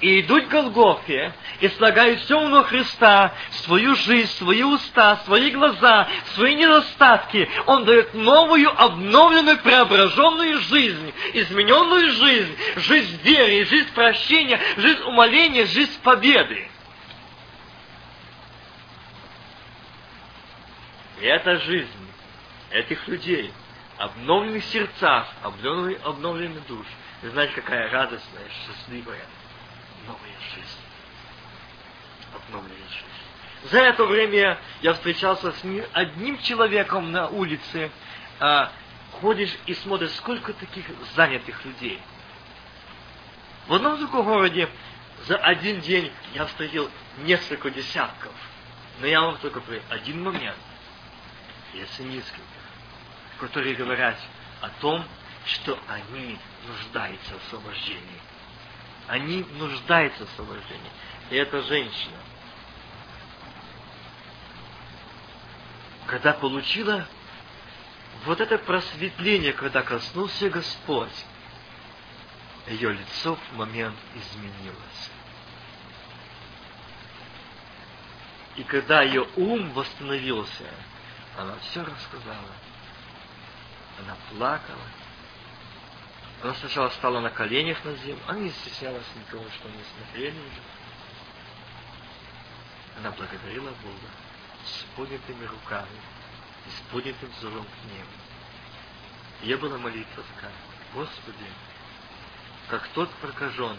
и идут к Голгофе, и слагают все у Христа, свою жизнь, свои уста, свои глаза, свои недостатки. Он дает новую, обновленную, преображенную жизнь, измененную жизнь, жизнь веры, жизнь прощения, жизнь умоления, жизнь победы. И эта жизнь этих людей, обновленных сердцах, обновленных, обновленных душ, вы знаете, какая радостная, счастливая, жизнь. Обновленная жизнь. За это время я встречался с одним человеком на улице, а, ходишь и смотришь, сколько таких занятых людей. В одном другом городе за один день я встретил несколько десятков. Но я вам только про один момент есть несколько, которые говорят о том, что они нуждаются в освобождении. Они нуждаются в освобождении. И эта женщина, когда получила вот это просветление, когда коснулся Господь, ее лицо в момент изменилось. И когда ее ум восстановился, она все рассказала. Она плакала. Она сначала стала на коленях на землю. Она не стеснялась никого, что не смотрели. Она благодарила Бога с поднятыми руками и с поднятым взором к небу. Ее была молитва такая. Господи, как тот прокаженный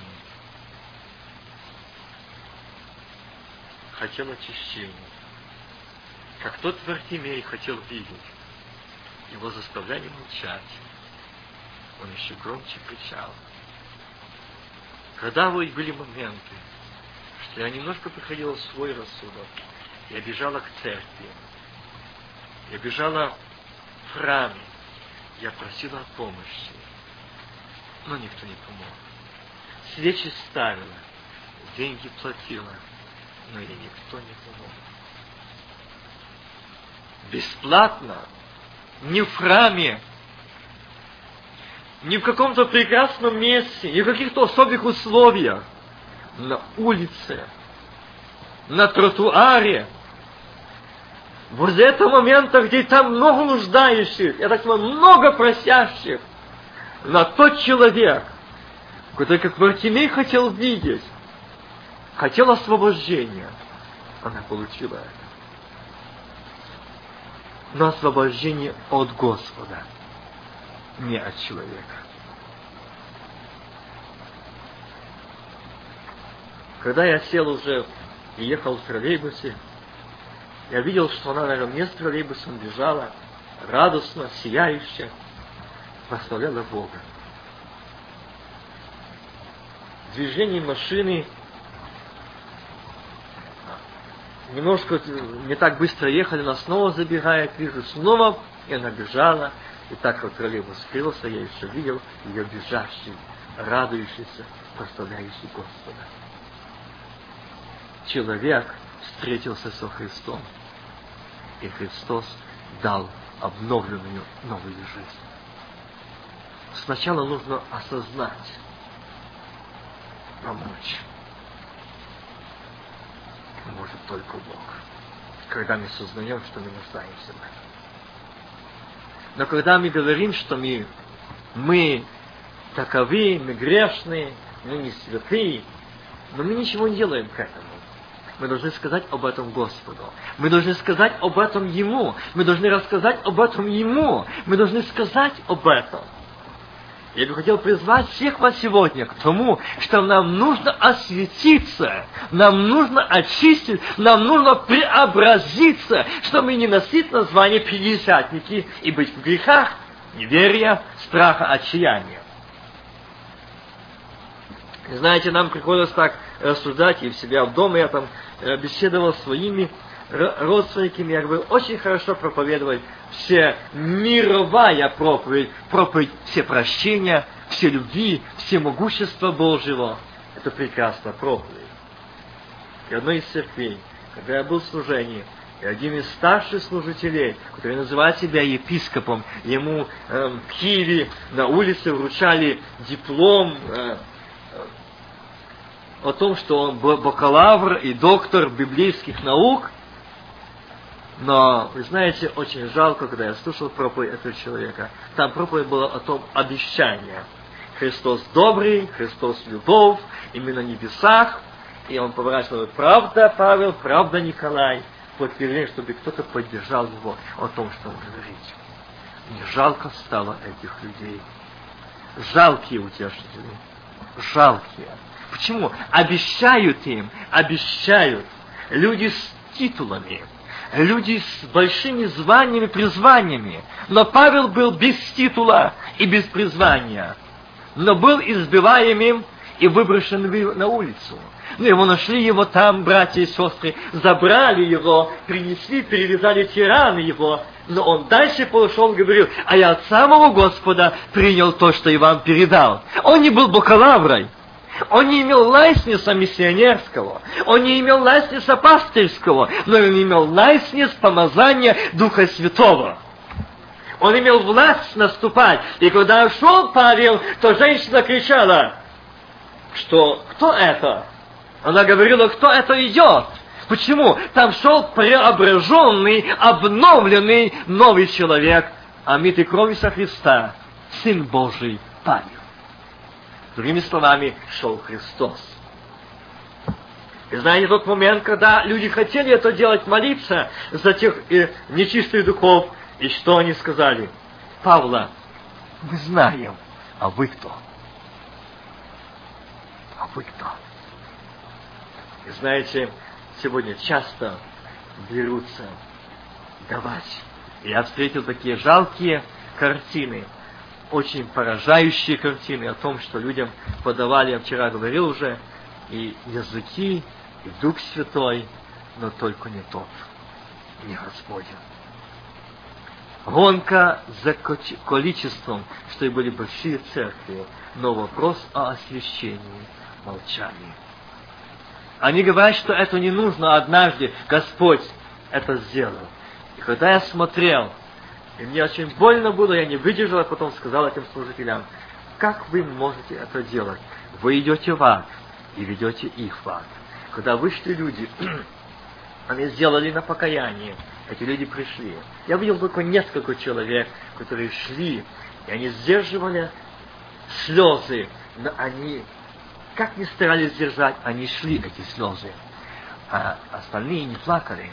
хотел очищения, как тот Вартимей хотел видеть. Его заставляли молчать. Он еще громче кричал. Когда были моменты, что я немножко приходила в свой рассудок, я бежала к церкви, я бежала в храме, я просила о помощи, но никто не помог. Свечи ставила, деньги платила, но и никто не помог бесплатно, не в храме, не в каком-то прекрасном месте, не в каких-то особых условиях, на улице, на тротуаре, возле этого момента, где там много нуждающих, я так понимаю, много просящих, на тот человек, который, как Вартимей хотел видеть, хотел освобождения, она получила это. Но освобождение от Господа, не от человека. Когда я сел уже и ехал в троллейбусе, я видел, что она наравне с троллейбусом бежала, радостно, сияющая, прославляла Бога. Движение машины немножко не так быстро ехали, она снова забегает, вижу снова, и она бежала, и так как троллейбус скрылся, я еще видел ее бежащий, радующийся, прославляющий Господа. Человек встретился со Христом, и Христос дал обновленную новую жизнь. Сначала нужно осознать, помочь может только Бог. Когда мы сознаем, что мы нуждаемся в этом. Но когда мы говорим, что мы, мы таковы, мы грешные, мы не святые, но мы ничего не делаем к этому. мы должны сказать об этом Господу. Мы должны сказать об этом Ему. Мы должны рассказать об этом Ему. Мы должны сказать об этом. Я бы хотел призвать всех вас сегодня к тому, что нам нужно осветиться, нам нужно очистить, нам нужно преобразиться, чтобы не носить название пятидесятники и быть в грехах, неверия, страха, отчаяния. Знаете, нам приходилось так рассуждать, и в себя в доме я там э, беседовал с своими родственниками, я говорю, очень хорошо проповедовать все мировая проповедь, проповедь все прощения, все любви, все могущества Божьего. Это прекрасно проповедь. И одной из церквей, когда я был в служении, и один из старших служителей, который называет себя епископом, ему э, в Киеве на улице вручали диплом э, о том, что он бакалавр и доктор библейских наук, но, вы знаете, очень жалко, когда я слушал проповедь этого человека. Там проповедь была о том обещании. Христос добрый, Христос любовь, именно на небесах. И он поворачивал, правда, Павел, правда, Николай. Подтверждение, чтобы кто-то поддержал его о том, что он говорит. Мне жалко стало этих людей. Жалкие утешители. Жалкие. Почему? Обещают им, обещают. Люди с титулами, люди с большими званиями, призваниями. Но Павел был без титула и без призвания. Но был избиваемым и выброшен на улицу. Но его нашли его там, братья и сестры, забрали его, принесли, перевязали тираны его. Но он дальше пошел и говорил, а я от самого Господа принял то, что я вам передал. Он не был бакалаврой, он не имел лайсниса миссионерского, он не имел лайсниса пастырского, но он имел лайснис помазания Духа Святого. Он имел власть наступать. И когда шел Павел, то женщина кричала, что кто это? Она говорила, кто это идет? Почему? Там шел преображенный, обновленный новый человек, омитый кровью со Христа, Сын Божий Павел. Другими словами, шел Христос. И знаете, тот момент, когда люди хотели это делать, молиться за тех э, нечистых духов, и что они сказали? Павла, мы знаем, а вы кто? А вы кто? И знаете, сегодня часто берутся давать. Я встретил такие жалкие картины – очень поражающие картины о том, что людям подавали, я вчера говорил уже, и языки, и Дух Святой, но только не тот, не Господень. Гонка за количеством, что и были большие церкви, но вопрос о освящении, молчании. Они говорят, что это не нужно, однажды Господь это сделал. И когда я смотрел и мне очень больно было, я не выдержал, а потом сказал этим служителям, как вы можете это делать? Вы идете в ад и ведете их в ад. Когда вышли люди, [CLEARS THROAT] они сделали на покаяние, эти люди пришли. Я видел только несколько человек, которые шли, и они сдерживали слезы, но они, как ни старались сдержать, они шли, эти слезы. А остальные не плакали.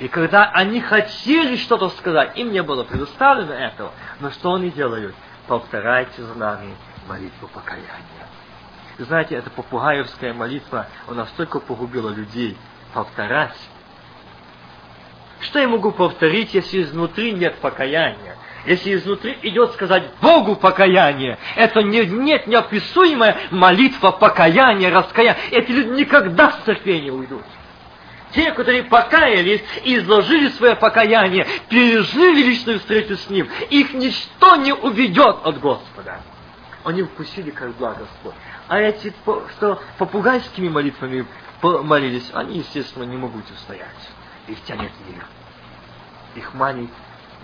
И когда они хотели что-то сказать, им не было предоставлено этого. Но что они делают? Повторяйте за нами молитву покаяния. знаете, эта попугаевская молитва, она настолько погубила людей. Повторять. Что я могу повторить, если изнутри нет покаяния? Если изнутри идет сказать Богу покаяние, это не, нет неописуемая молитва покаяния, раскаяния. Эти люди никогда с церкви уйдут те, которые покаялись изложили свое покаяние, пережили личную встречу с Ним, их ничто не уведет от Господа. Они вкусили, как благ Господь. А эти, что попугайскими молитвами молились, они, естественно, не могут устоять. Их тянет мир. Их манит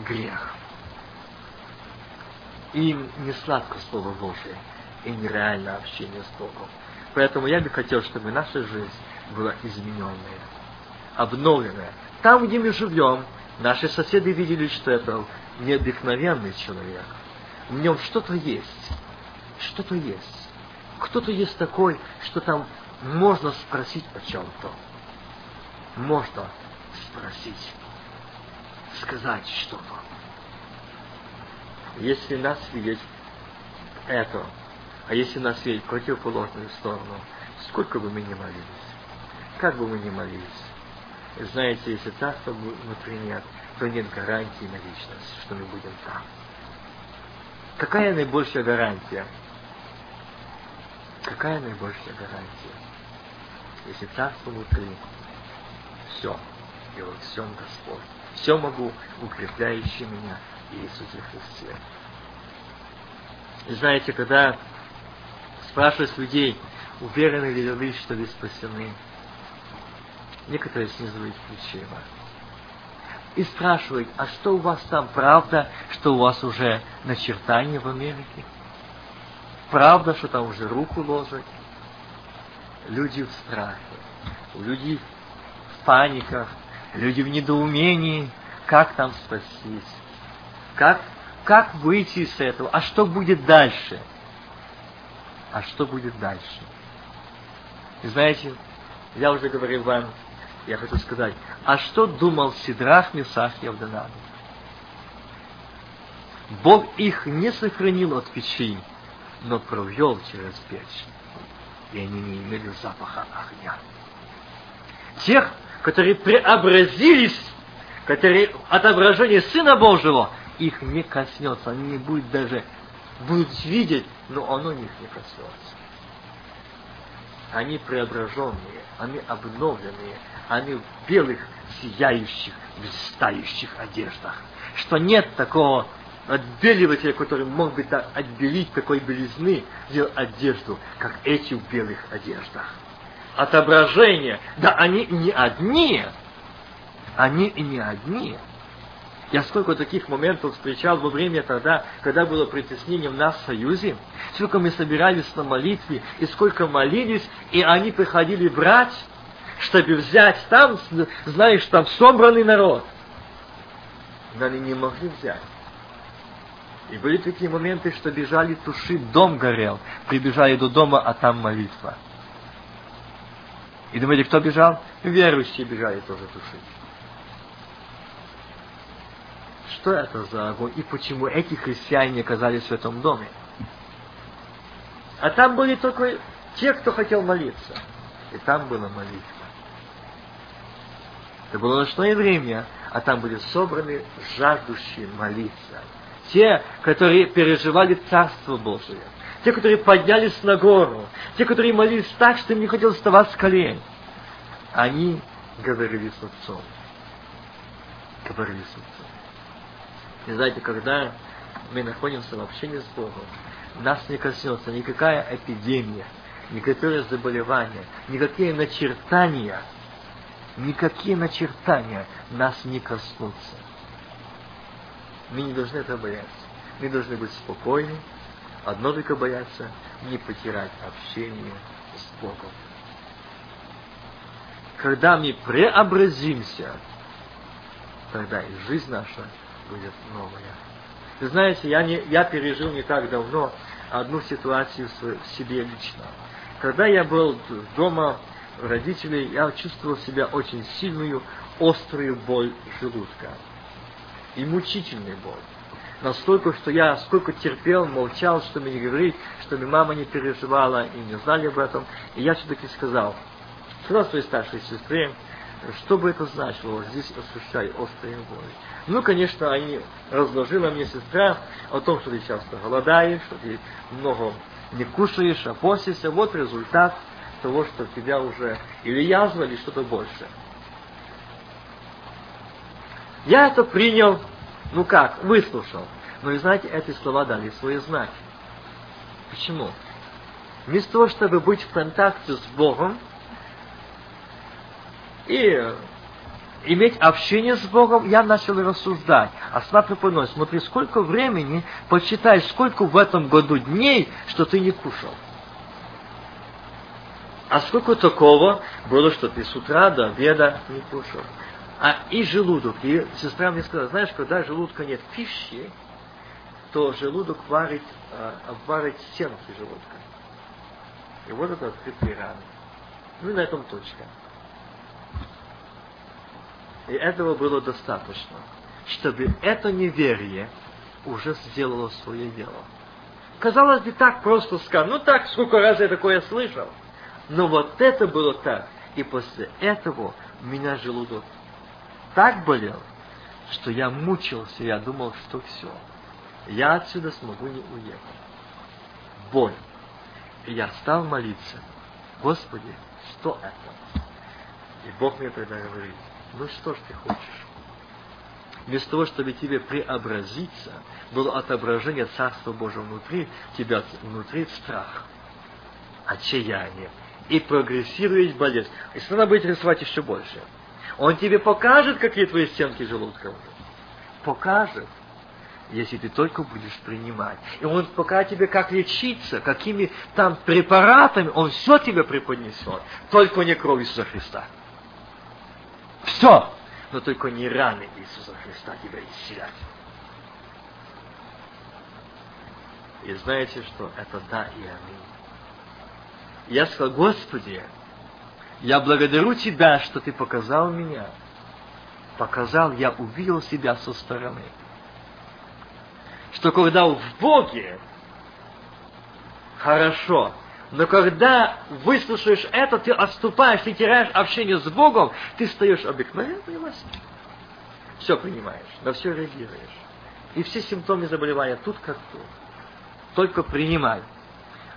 грех. Им не сладко Слово Божие и нереальное общение с Богом. Поэтому я бы хотел, чтобы наша жизнь была измененная обновленное. Там, где мы живем, наши соседи видели, что это необыкновенный человек. В нем что-то есть. Что-то есть. Кто-то есть такой, что там можно спросить о чем-то. можно спросить, сказать что-то. Если нас видеть это, а если нас видеть противоположную сторону, сколько бы мы ни молились, как бы мы ни молились, знаете, если царство внутри нет, то нет гарантии на вечность, что мы будем там. Какая наибольшая гарантия? Какая наибольшая гарантия? Если царство внутри, все, и во всем Господь. Все могу, укрепляющий меня Иисусе Христе. И знаете, когда спрашивают людей, уверены ли вы, что вы спасены, некоторые снизывают плечима. И спрашивают, а что у вас там, правда, что у вас уже начертание в Америке? Правда, что там уже руку ложат? Люди в страхе, люди в паниках, люди в недоумении, как там спастись, как, как выйти из этого, а что будет дальше? А что будет дальше? И знаете, я уже говорил вам, я хочу сказать, а что думал Сидрах, Месах и Авдонад? Бог их не сохранил от печи, но провел через печь, и они не имели запаха огня. Тех, которые преобразились, которые отображение Сына Божьего, их не коснется, они не будут даже, будут видеть, но оно них не коснется. Они преображенные, они обновленные, они в белых, сияющих, блистающих одеждах. Что нет такого отбеливателя, который мог бы так отбелить такой белизны, сделать одежду, как эти в белых одеждах. Отображение, да они не одни, они и не одни. Я сколько таких моментов встречал во время тогда, когда было притеснение в нас в Союзе, сколько мы собирались на молитве, и сколько молились, и они приходили брать, чтобы взять там, знаешь, там собранный народ. Но они не могли взять. И были такие моменты, что бежали тушить, дом горел. Прибежали до дома, а там молитва. И думаете, кто бежал? Верующие бежали тоже тушить. Что это за огонь? И почему эти христиане оказались в этом доме? А там были только те, кто хотел молиться. И там была молитва. Это было ночное время, а там были собраны жаждущие молиться те, которые переживали Царство Божие, те, которые поднялись на гору, те, которые молились так, что им не хотелось вставать с колен. Они говорили с Отцом. Говорили с Отцом. И знаете, когда мы находимся в общении с Богом, нас не коснется никакая эпидемия, никакое заболевание, никакие начертания, никакие начертания нас не коснутся. Мы не должны этого бояться. Мы должны быть спокойны, одно только бояться, не потерять общение с Богом. Когда мы преобразимся, тогда и жизнь наша будет новая. Вы знаете, я, не, я пережил не так давно одну ситуацию в себе лично. Когда я был дома родителей, я чувствовал себя очень сильную, острую боль желудка и мучительный боль. Настолько, что я сколько терпел, молчал, что мне не говорить, что мне мама не переживала и не знали об этом. И я все-таки сказал, сказал своей старшей сестре, что бы это значило, вот здесь ощущаю острые боли. Ну, конечно, они разложила мне сестра о том, что ты часто голодаешь, что ты много не кушаешь, а постишься. Вот результат того, что тебя уже или язва, или что-то большее. Я это принял, ну как, выслушал. Но и знаете, эти слова дали свои знаки. Почему? Вместо того, чтобы быть в контакте с Богом и иметь общение с Богом, я начал рассуждать. А смотри, понял, смотри, сколько времени, посчитай, сколько в этом году дней, что ты не кушал. А сколько такого было, что ты с утра до обеда не кушал а и желудок. И сестра мне сказала, знаешь, когда желудка нет пищи, то желудок варит, варит стенки желудка. И вот это открытые раны. Ну и на этом точка. И этого было достаточно, чтобы это неверие уже сделало свое дело. Казалось бы, так просто сказано. Ну так, сколько раз я такое слышал. Но вот это было так. И после этого у меня желудок так болел, что я мучился, я думал, что все. Я отсюда смогу не уехать. Боль. И я стал молиться. Господи, что это? И Бог мне тогда говорит, ну что ж ты хочешь? Вместо того, чтобы тебе преобразиться, было отображение Царства Божьего внутри, тебя внутри страх, отчаяние и прогрессирует болезнь. Если надо будет рисовать еще больше. Он тебе покажет, какие твои стенки желудка. Покажет если ты только будешь принимать. И Он покажет тебе, как лечиться, какими там препаратами, Он все тебе преподнесет. Только не кровь Иисуса Христа. Все! Но только не раны Иисуса Христа тебя исцелять. И знаете что? Это да и аминь. Я сказал, Господи, я благодарю Тебя, что Ты показал меня. Показал, я увидел себя со стороны что когда в Боге хорошо, но когда выслушаешь это, ты отступаешь, ты теряешь общение с Богом, ты стаешь обыкновенной властью. Все принимаешь, на все реагируешь. И все симптомы заболевания тут как тут. Только принимай.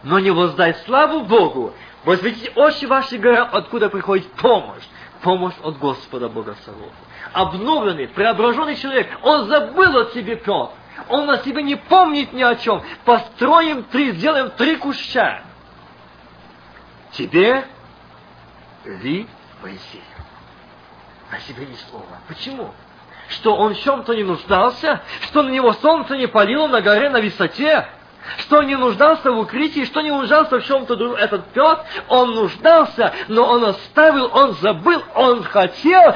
Но не воздай славу Богу. Возведите очи ваши гора, откуда приходит помощь. Помощь от Господа Бога Савова. Обновленный, преображенный человек, он забыл о себе Петр. Он о себе не помнит ни о чем. Построим три, сделаем три куща. Тебе, Ли, Моисею. О себе ни слова. Почему? Что он в чем-то не нуждался? Что на него солнце не палило на горе на высоте? Что не нуждался в укрытии, что не нуждался в чем-то. Этот Петр, он нуждался, но он оставил, он забыл, он хотел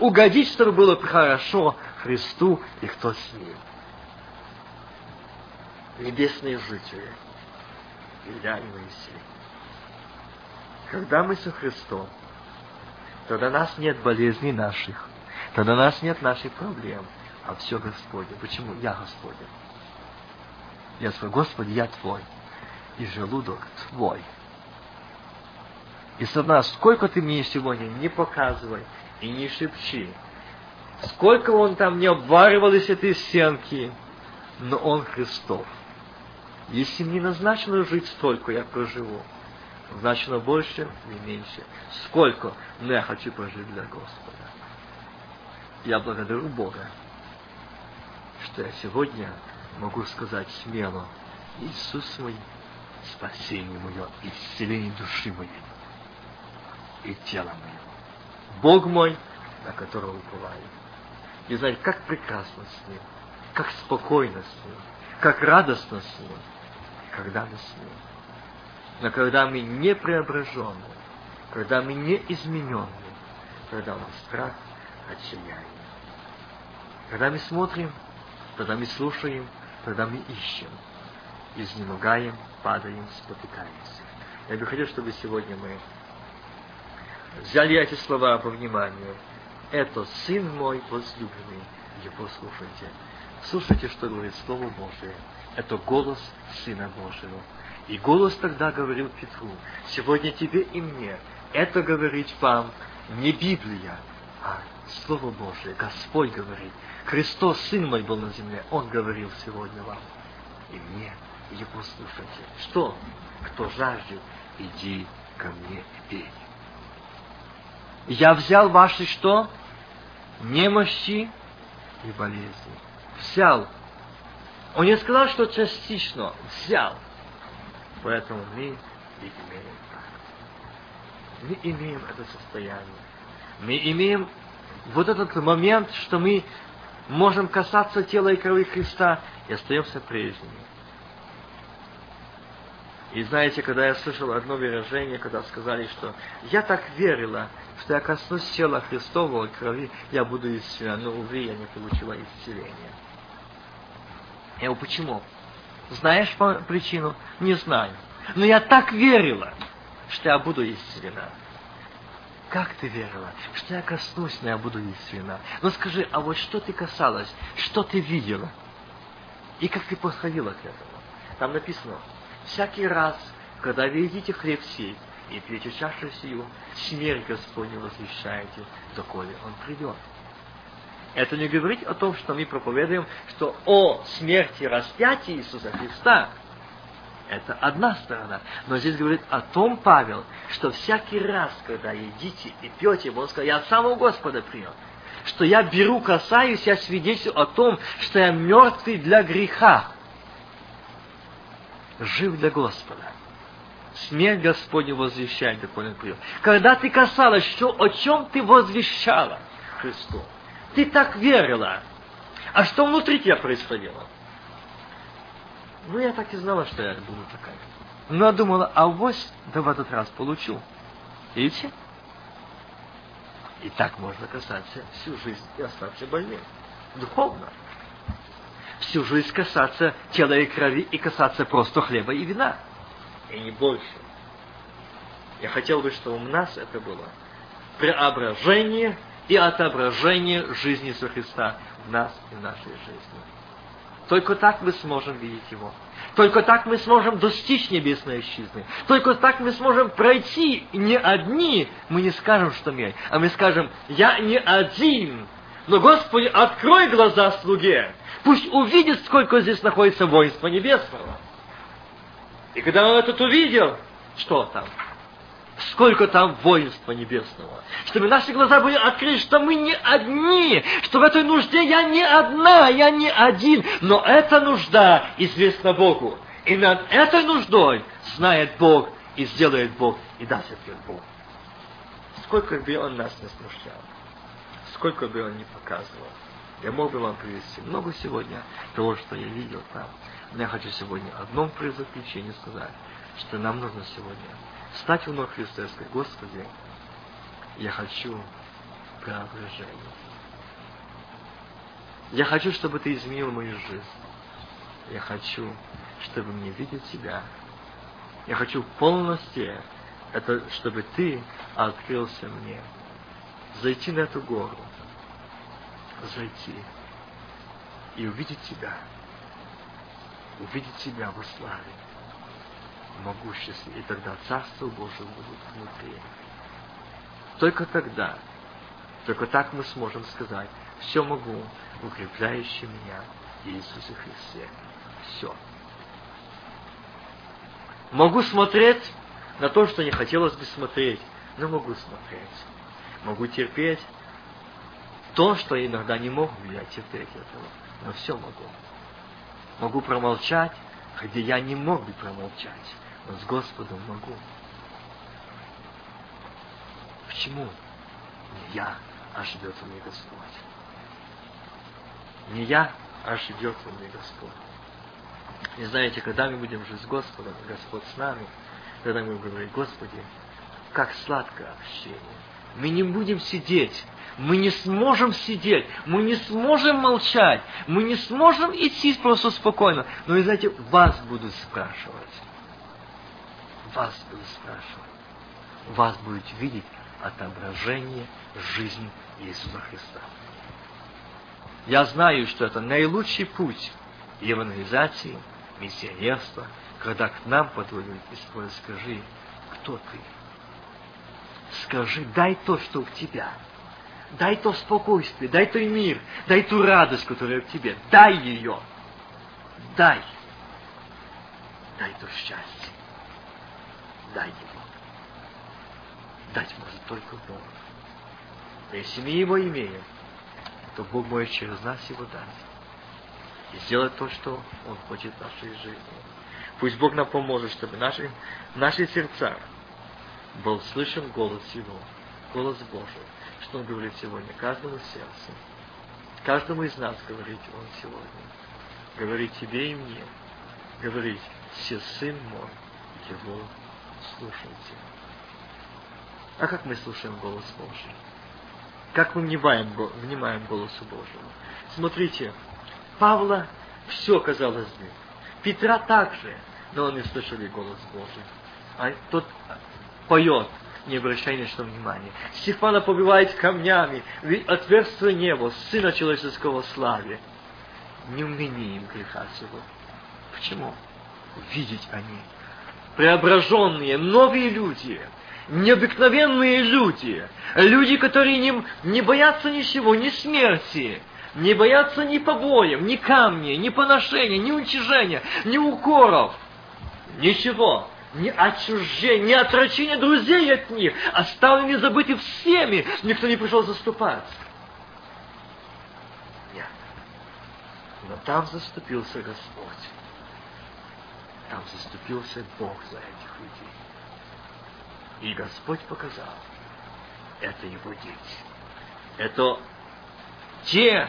угодить, чтобы было хорошо Христу и кто с ним небесные жители, Илья и Моисей. Когда мы со Христом, тогда нас нет болезней наших, тогда нас нет наших проблем, а все Господне. Почему? Я Господень. Я свой, Господи, я Твой, и желудок Твой. И сатана, сколько ты мне сегодня не показывай и не шепчи, сколько он там не обваривал из этой стенки, но он Христов. Если мне назначено жить столько, я проживу. Назначено больше и меньше. Сколько, но я хочу прожить для Господа. Я благодарю Бога, что я сегодня могу сказать смело, Иисус мой, спасение мое, исцеление души моей и тела моего. Бог мой, на которого уповаю. И знаете, как прекрасно с Ним, как спокойно с Ним, как радостно с Ним когда мы с Ним. Но когда мы не преображены, когда мы не изменены, когда у нас страх, отчаяние. Когда мы смотрим, когда мы слушаем, когда мы ищем, изнемогаем, падаем, спотыкаемся. Я бы хотел, чтобы сегодня мы взяли эти слова по вниманию. Это Сын мой возлюбленный, его слушайте. Слушайте, что говорит Слово Божие это голос Сына Божьего. И голос тогда говорил Петру, сегодня тебе и мне это говорить вам не Библия, а Слово Божие. Господь говорит, Христос, Сын мой, был на земле, Он говорил сегодня вам. И мне Его слушайте. Что? Кто жаждет, иди ко мне и пей. Я взял ваши что? Немощи и болезни. Взял он не сказал, что частично взял. Поэтому мы имеем так. Мы имеем это состояние. Мы имеем вот этот момент, что мы можем касаться тела и крови Христа и остаемся прежними. И знаете, когда я слышал одно выражение, когда сказали, что я так верила, что я коснусь тела Христового крови, я буду исцелена, но, увы, я не получила исцеления. Я говорю, почему? Знаешь причину? Не знаю. Но я так верила, что я буду исцелена. Как ты верила, что я коснусь, но я буду исцелена. Но скажи, а вот что ты касалась, что ты видела? И как ты подходила к этому? Там написано, всякий раз, когда вы едите хлеб сей и пьете чашу сию, смерть Господню возвещаете, доколе Он придет. Это не говорит о том, что мы проповедуем, что о смерти распятия Иисуса Христа. Это одна сторона. Но здесь говорит о том, Павел, что всякий раз, когда едите и пьете, он сказал, я от самого Господа принял, что я беру, касаюсь, я свидетельствую о том, что я мертвый для греха, жив для Господа. Смерть Господня возвещает, доколе он придет. Когда ты касалась, что, о чем ты возвещала Христу? Ты так верила. А что внутри тебя происходило? Ну, я так и знала, что я буду такая. Но думала, а вот да в этот раз получу. Видите? И так можно касаться всю жизнь и остаться больным. Духовно. Всю жизнь касаться тела и крови и касаться просто хлеба и вина. И не больше. Я хотел бы, чтобы у нас это было преображение и отображение жизни Христа в нас и в нашей жизни. Только так мы сможем видеть Его. Только так мы сможем достичь небесной отчизны. Только так мы сможем пройти не одни. Мы не скажем, что мы, а мы скажем, я не один. Но, Господи, открой глаза слуге. Пусть увидит, сколько здесь находится воинства небесного. И когда он этот увидел, что там? Сколько там воинства небесного. Чтобы наши глаза были открыты, что мы не одни, что в этой нужде я не одна, я не один. Но эта нужда известна Богу. И над этой нуждой знает Бог и сделает Бог, и даст ответ Бог. Сколько бы Он нас не смущал, сколько бы Он не показывал. Я мог бы вам привести много сегодня того, что я видел там. Но я хочу сегодня одном при заключении сказать, что нам нужно сегодня Стать у ног Христа и сказать, Господи, я хочу преображения. Я хочу, чтобы Ты изменил мою жизнь. Я хочу, чтобы мне видеть Тебя. Я хочу полностью, это, чтобы Ты открылся мне. Зайти на эту гору. Зайти. И увидеть Тебя. Увидеть Тебя во славе могуществе, и тогда Царство Божие будет внутри. Только тогда, только так мы сможем сказать, все могу, укрепляющий меня Иисусе Христе. Все. Могу смотреть на то, что не хотелось бы смотреть, но могу смотреть. Могу терпеть то, что иногда не мог бы я терпеть этого, но все могу. Могу промолчать, где я не мог бы промолчать с Господом могу. Почему? Не я, а живет мне Господь. Не я, а живет мне Господь. И знаете, когда мы будем жить с Господом, Господь с нами, тогда мы будем говорить, Господи, как сладкое общение. Мы не будем сидеть, мы не сможем сидеть, мы не сможем молчать, мы не сможем идти просто спокойно. Но, вы знаете, вас будут спрашивать вас будет спрашивать. Вас будет видеть отображение жизни Иисуса Христа. Я знаю, что это наилучший путь евангелизации, миссионерства, когда к нам подводят и спросят, скажи, кто ты? Скажи, дай то, что в тебя. Дай то спокойствие, дай той мир, дай ту радость, которая в тебе. Дай ее. Дай. Дай то счастье дай его. Дать может только Бог. Если мы его имеем, то Бог может через нас его дать. И сделать то, что Он хочет в нашей жизни. Пусть Бог нам поможет, чтобы наши, наши сердца был слышен голос Его, голос Божий, что Он говорит сегодня каждому сердцу. Каждому из нас говорит Он сегодня. Говорит тебе и мне. Говорит, все сын мой, его слушайте. А как мы слушаем голос Божий? Как мы внимаем, внимаем голосу Божьему? Смотрите, Павла все казалось бы. Петра также, но они слышали голос Божий. А тот поет, не обращай на что внимания. Стефана побивает камнями, отверстие небо, Сына Человеческого славе. Не умени им греха сего. Почему? Видеть они. Преображенные, новые люди, необыкновенные люди, люди, которые не, не боятся ничего, ни смерти, не боятся ни побоев, ни камней, ни поношения, ни уничижения, ни укоров, ничего ни отчуждения, ни отрочения друзей от них, оставлены забыты всеми, никто не пришел заступать. Нет. Но там заступился Господь. Там заступился Бог за этих людей. И Господь показал, это Его дети. Это те,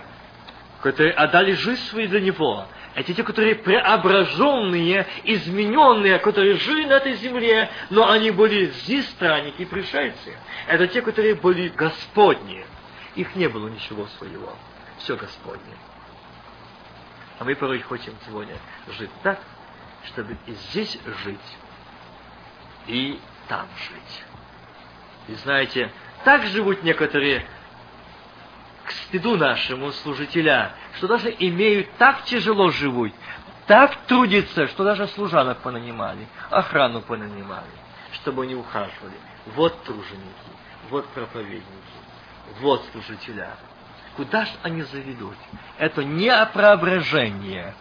которые отдали жизнь свою для Него, это те, которые преображенные, измененные, которые жили на этой земле, но они были здесь странники пришельцы. Это те, которые были Господни. Их не было ничего своего. Все Господне. А мы порой хотим сегодня жить так, чтобы и здесь жить, и там жить. И знаете, так живут некоторые к стыду нашему служителя, что даже имеют так тяжело живут, так трудятся, что даже служанок понанимали, охрану понанимали, чтобы они ухаживали. Вот труженики, вот проповедники, вот служителя. Куда же они заведут? Это не преображение,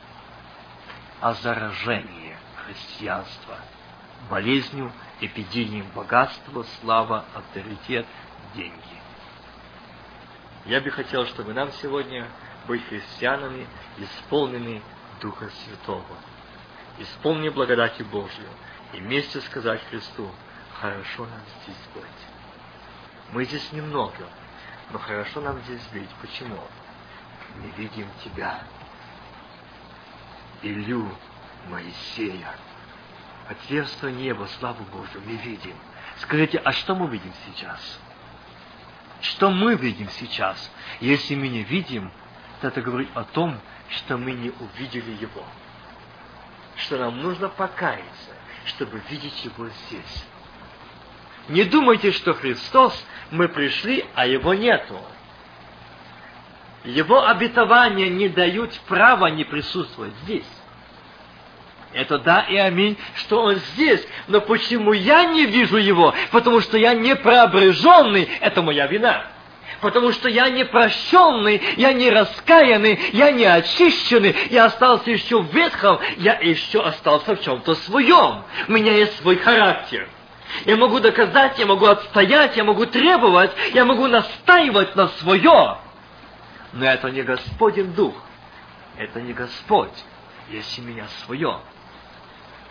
а заражение христианства. Болезнью, эпидемией богатства, слава, авторитет, деньги. Я бы хотел, чтобы нам сегодня быть христианами, исполнены Духа Святого, исполнены благодати Божью, и вместе сказать Христу, хорошо нам здесь быть. Мы здесь немного, но хорошо нам здесь быть. Почему? Мы видим Тебя, Илью, Моисея, отверстие неба, славу Божию, мы видим. Скажите, а что мы видим сейчас? Что мы видим сейчас? Если мы не видим, то это говорит о том, что мы не увидели Его. Что нам нужно покаяться, чтобы видеть Его здесь. Не думайте, что Христос, мы пришли, а Его нету. Его обетования не дают права не присутствовать здесь. Это да и аминь, что Он здесь. Но почему я не вижу Его? Потому что я не преображенный. Это моя вина. Потому что я не прощенный, я не раскаянный, я не очищенный, я остался еще в ветхом, я еще остался в чем-то своем. У меня есть свой характер. Я могу доказать, я могу отстоять, я могу требовать, я могу настаивать на свое. Но это не Господень Дух. Это не Господь, если меня свое.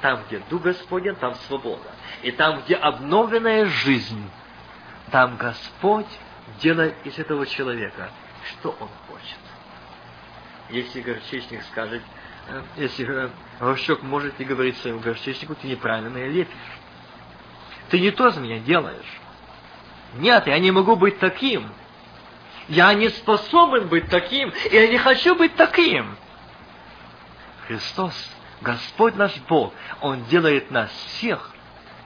Там, где Дух Господень, там свобода. И там, где обновленная жизнь, там Господь делает из этого человека, что он хочет. Если горчичник скажет, э, если э, горшок может и говорить своему горчичнику, ты неправильно лепишь. Ты не то за меня делаешь. Нет, я не могу быть таким. Я не способен быть таким, и я не хочу быть таким. Христос Господь наш Бог, Он делает нас всех,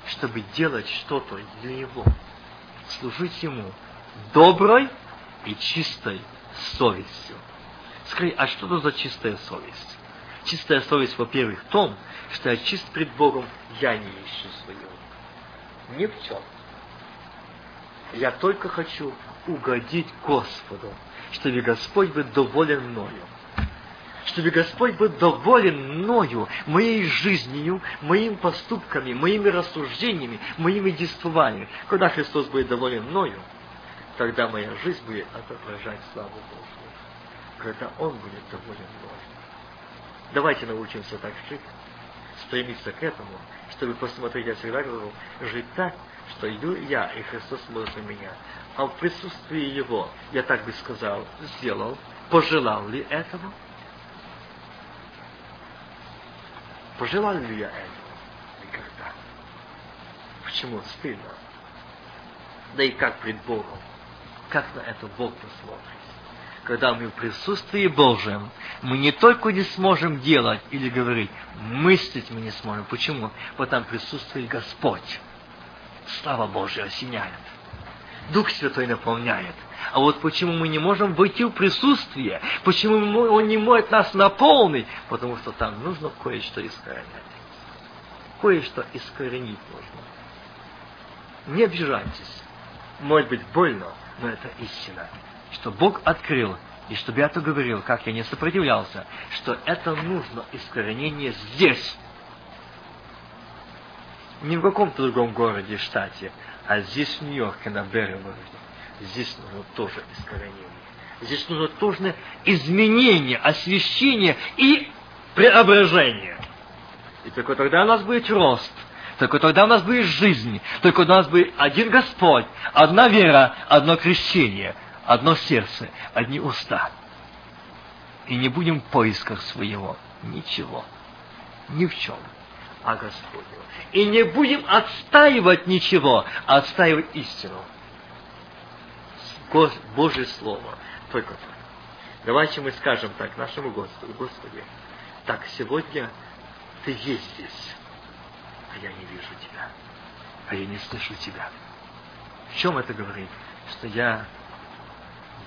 чтобы делать что-то для Него, служить Ему доброй и чистой совестью. Скажи, а что это за чистая совесть? Чистая совесть, во-первых, в том, что я чист пред Богом, я не ищу свою. Ни в чем. Я только хочу угодить Господу, чтобы Господь был доволен мною чтобы Господь был доволен мною, моей жизнью, моими поступками, моими рассуждениями, моими действованиями. Когда Христос будет доволен мною, тогда моя жизнь будет отображать славу Божью. Когда Он будет доволен мною. Давайте научимся так жить, стремиться к этому, чтобы посмотреть, я всегда говорю, жить так, что иду я, и Христос смотрит меня. А в присутствии Его, я так бы сказал, сделал, пожелал ли этого? Пожелал ли я этого? Никогда. Почему? Стыдно. Да и как пред Богом? Как на это Бог посмотрит? Когда мы в присутствии Божьем, мы не только не сможем делать или говорить, мыслить мы не сможем. Почему? Потому там присутствует Господь. слава Божья осеняет. Дух Святой наполняет. А вот почему мы не можем войти в присутствие, почему Он не может нас наполнить, потому что там нужно кое-что искоренять. Кое-что искоренить нужно. Не обижайтесь. Может быть больно, но это истина. Что Бог открыл, и чтобы я то говорил, как я не сопротивлялся, что это нужно искоренение здесь. Не в каком-то другом городе, штате, а здесь, в Нью-Йорке, на Берривороде. Здесь нужно тоже искоренение. Здесь нужно тоже изменение, освящение и преображение. И только тогда у нас будет рост, только тогда у нас будет жизнь, только у нас будет один Господь, одна вера, одно крещение, одно сердце, одни уста. И не будем в поисках своего ничего, ни в чем, а Господнего. И не будем отстаивать ничего, а отстаивать истину. Божье Слово. Только так. Давайте мы скажем так нашему Господу, Господи, так, сегодня Ты есть здесь, а я не вижу Тебя, а я не слышу Тебя. В чем это говорит? Что я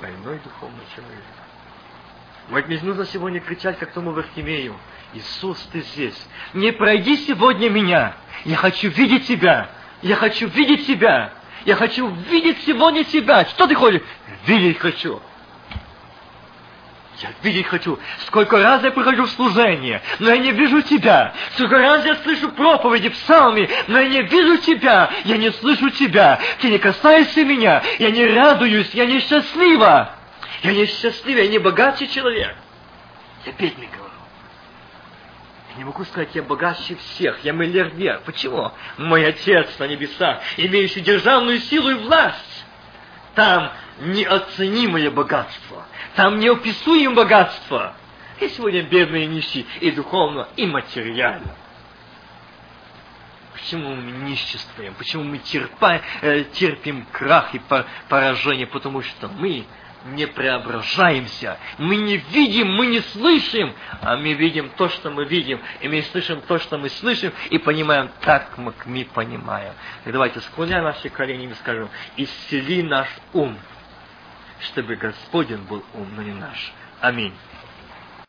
больной духовный человек. Вот мне нужно сегодня кричать, как тому Вархимею, Иисус, Ты здесь. Не пройди сегодня меня. Я хочу видеть Тебя. Я хочу видеть Тебя. Я хочу видеть сегодня Тебя. Что ты хочешь? Видеть хочу. Я видеть хочу. Сколько раз я прихожу в служение, но я не вижу Тебя. Сколько раз я слышу проповеди, псалми, но я не вижу Тебя. Я не слышу Тебя. Ты не касаешься меня. Я не радуюсь. Я не счастлива. Я не счастливый. Я не богатый человек. Я бедный. Я не могу сказать, я богаче всех, я миллиардер. Почему? Мой Отец на небесах, имеющий державную силу и власть. Там неоценимое богатство. Там неописуемое богатство. И сегодня бедные нищие и духовно, и материально. Почему мы ниществуем? Почему мы терпаем, э, терпим крах и поражение? Потому что мы не преображаемся. Мы не видим, мы не слышим, а мы видим то, что мы видим, и мы слышим то, что мы слышим, и понимаем так, как мы понимаем. И давайте склоняем наши колени и скажем, исцели наш ум, чтобы Господень был ум, наш. Аминь.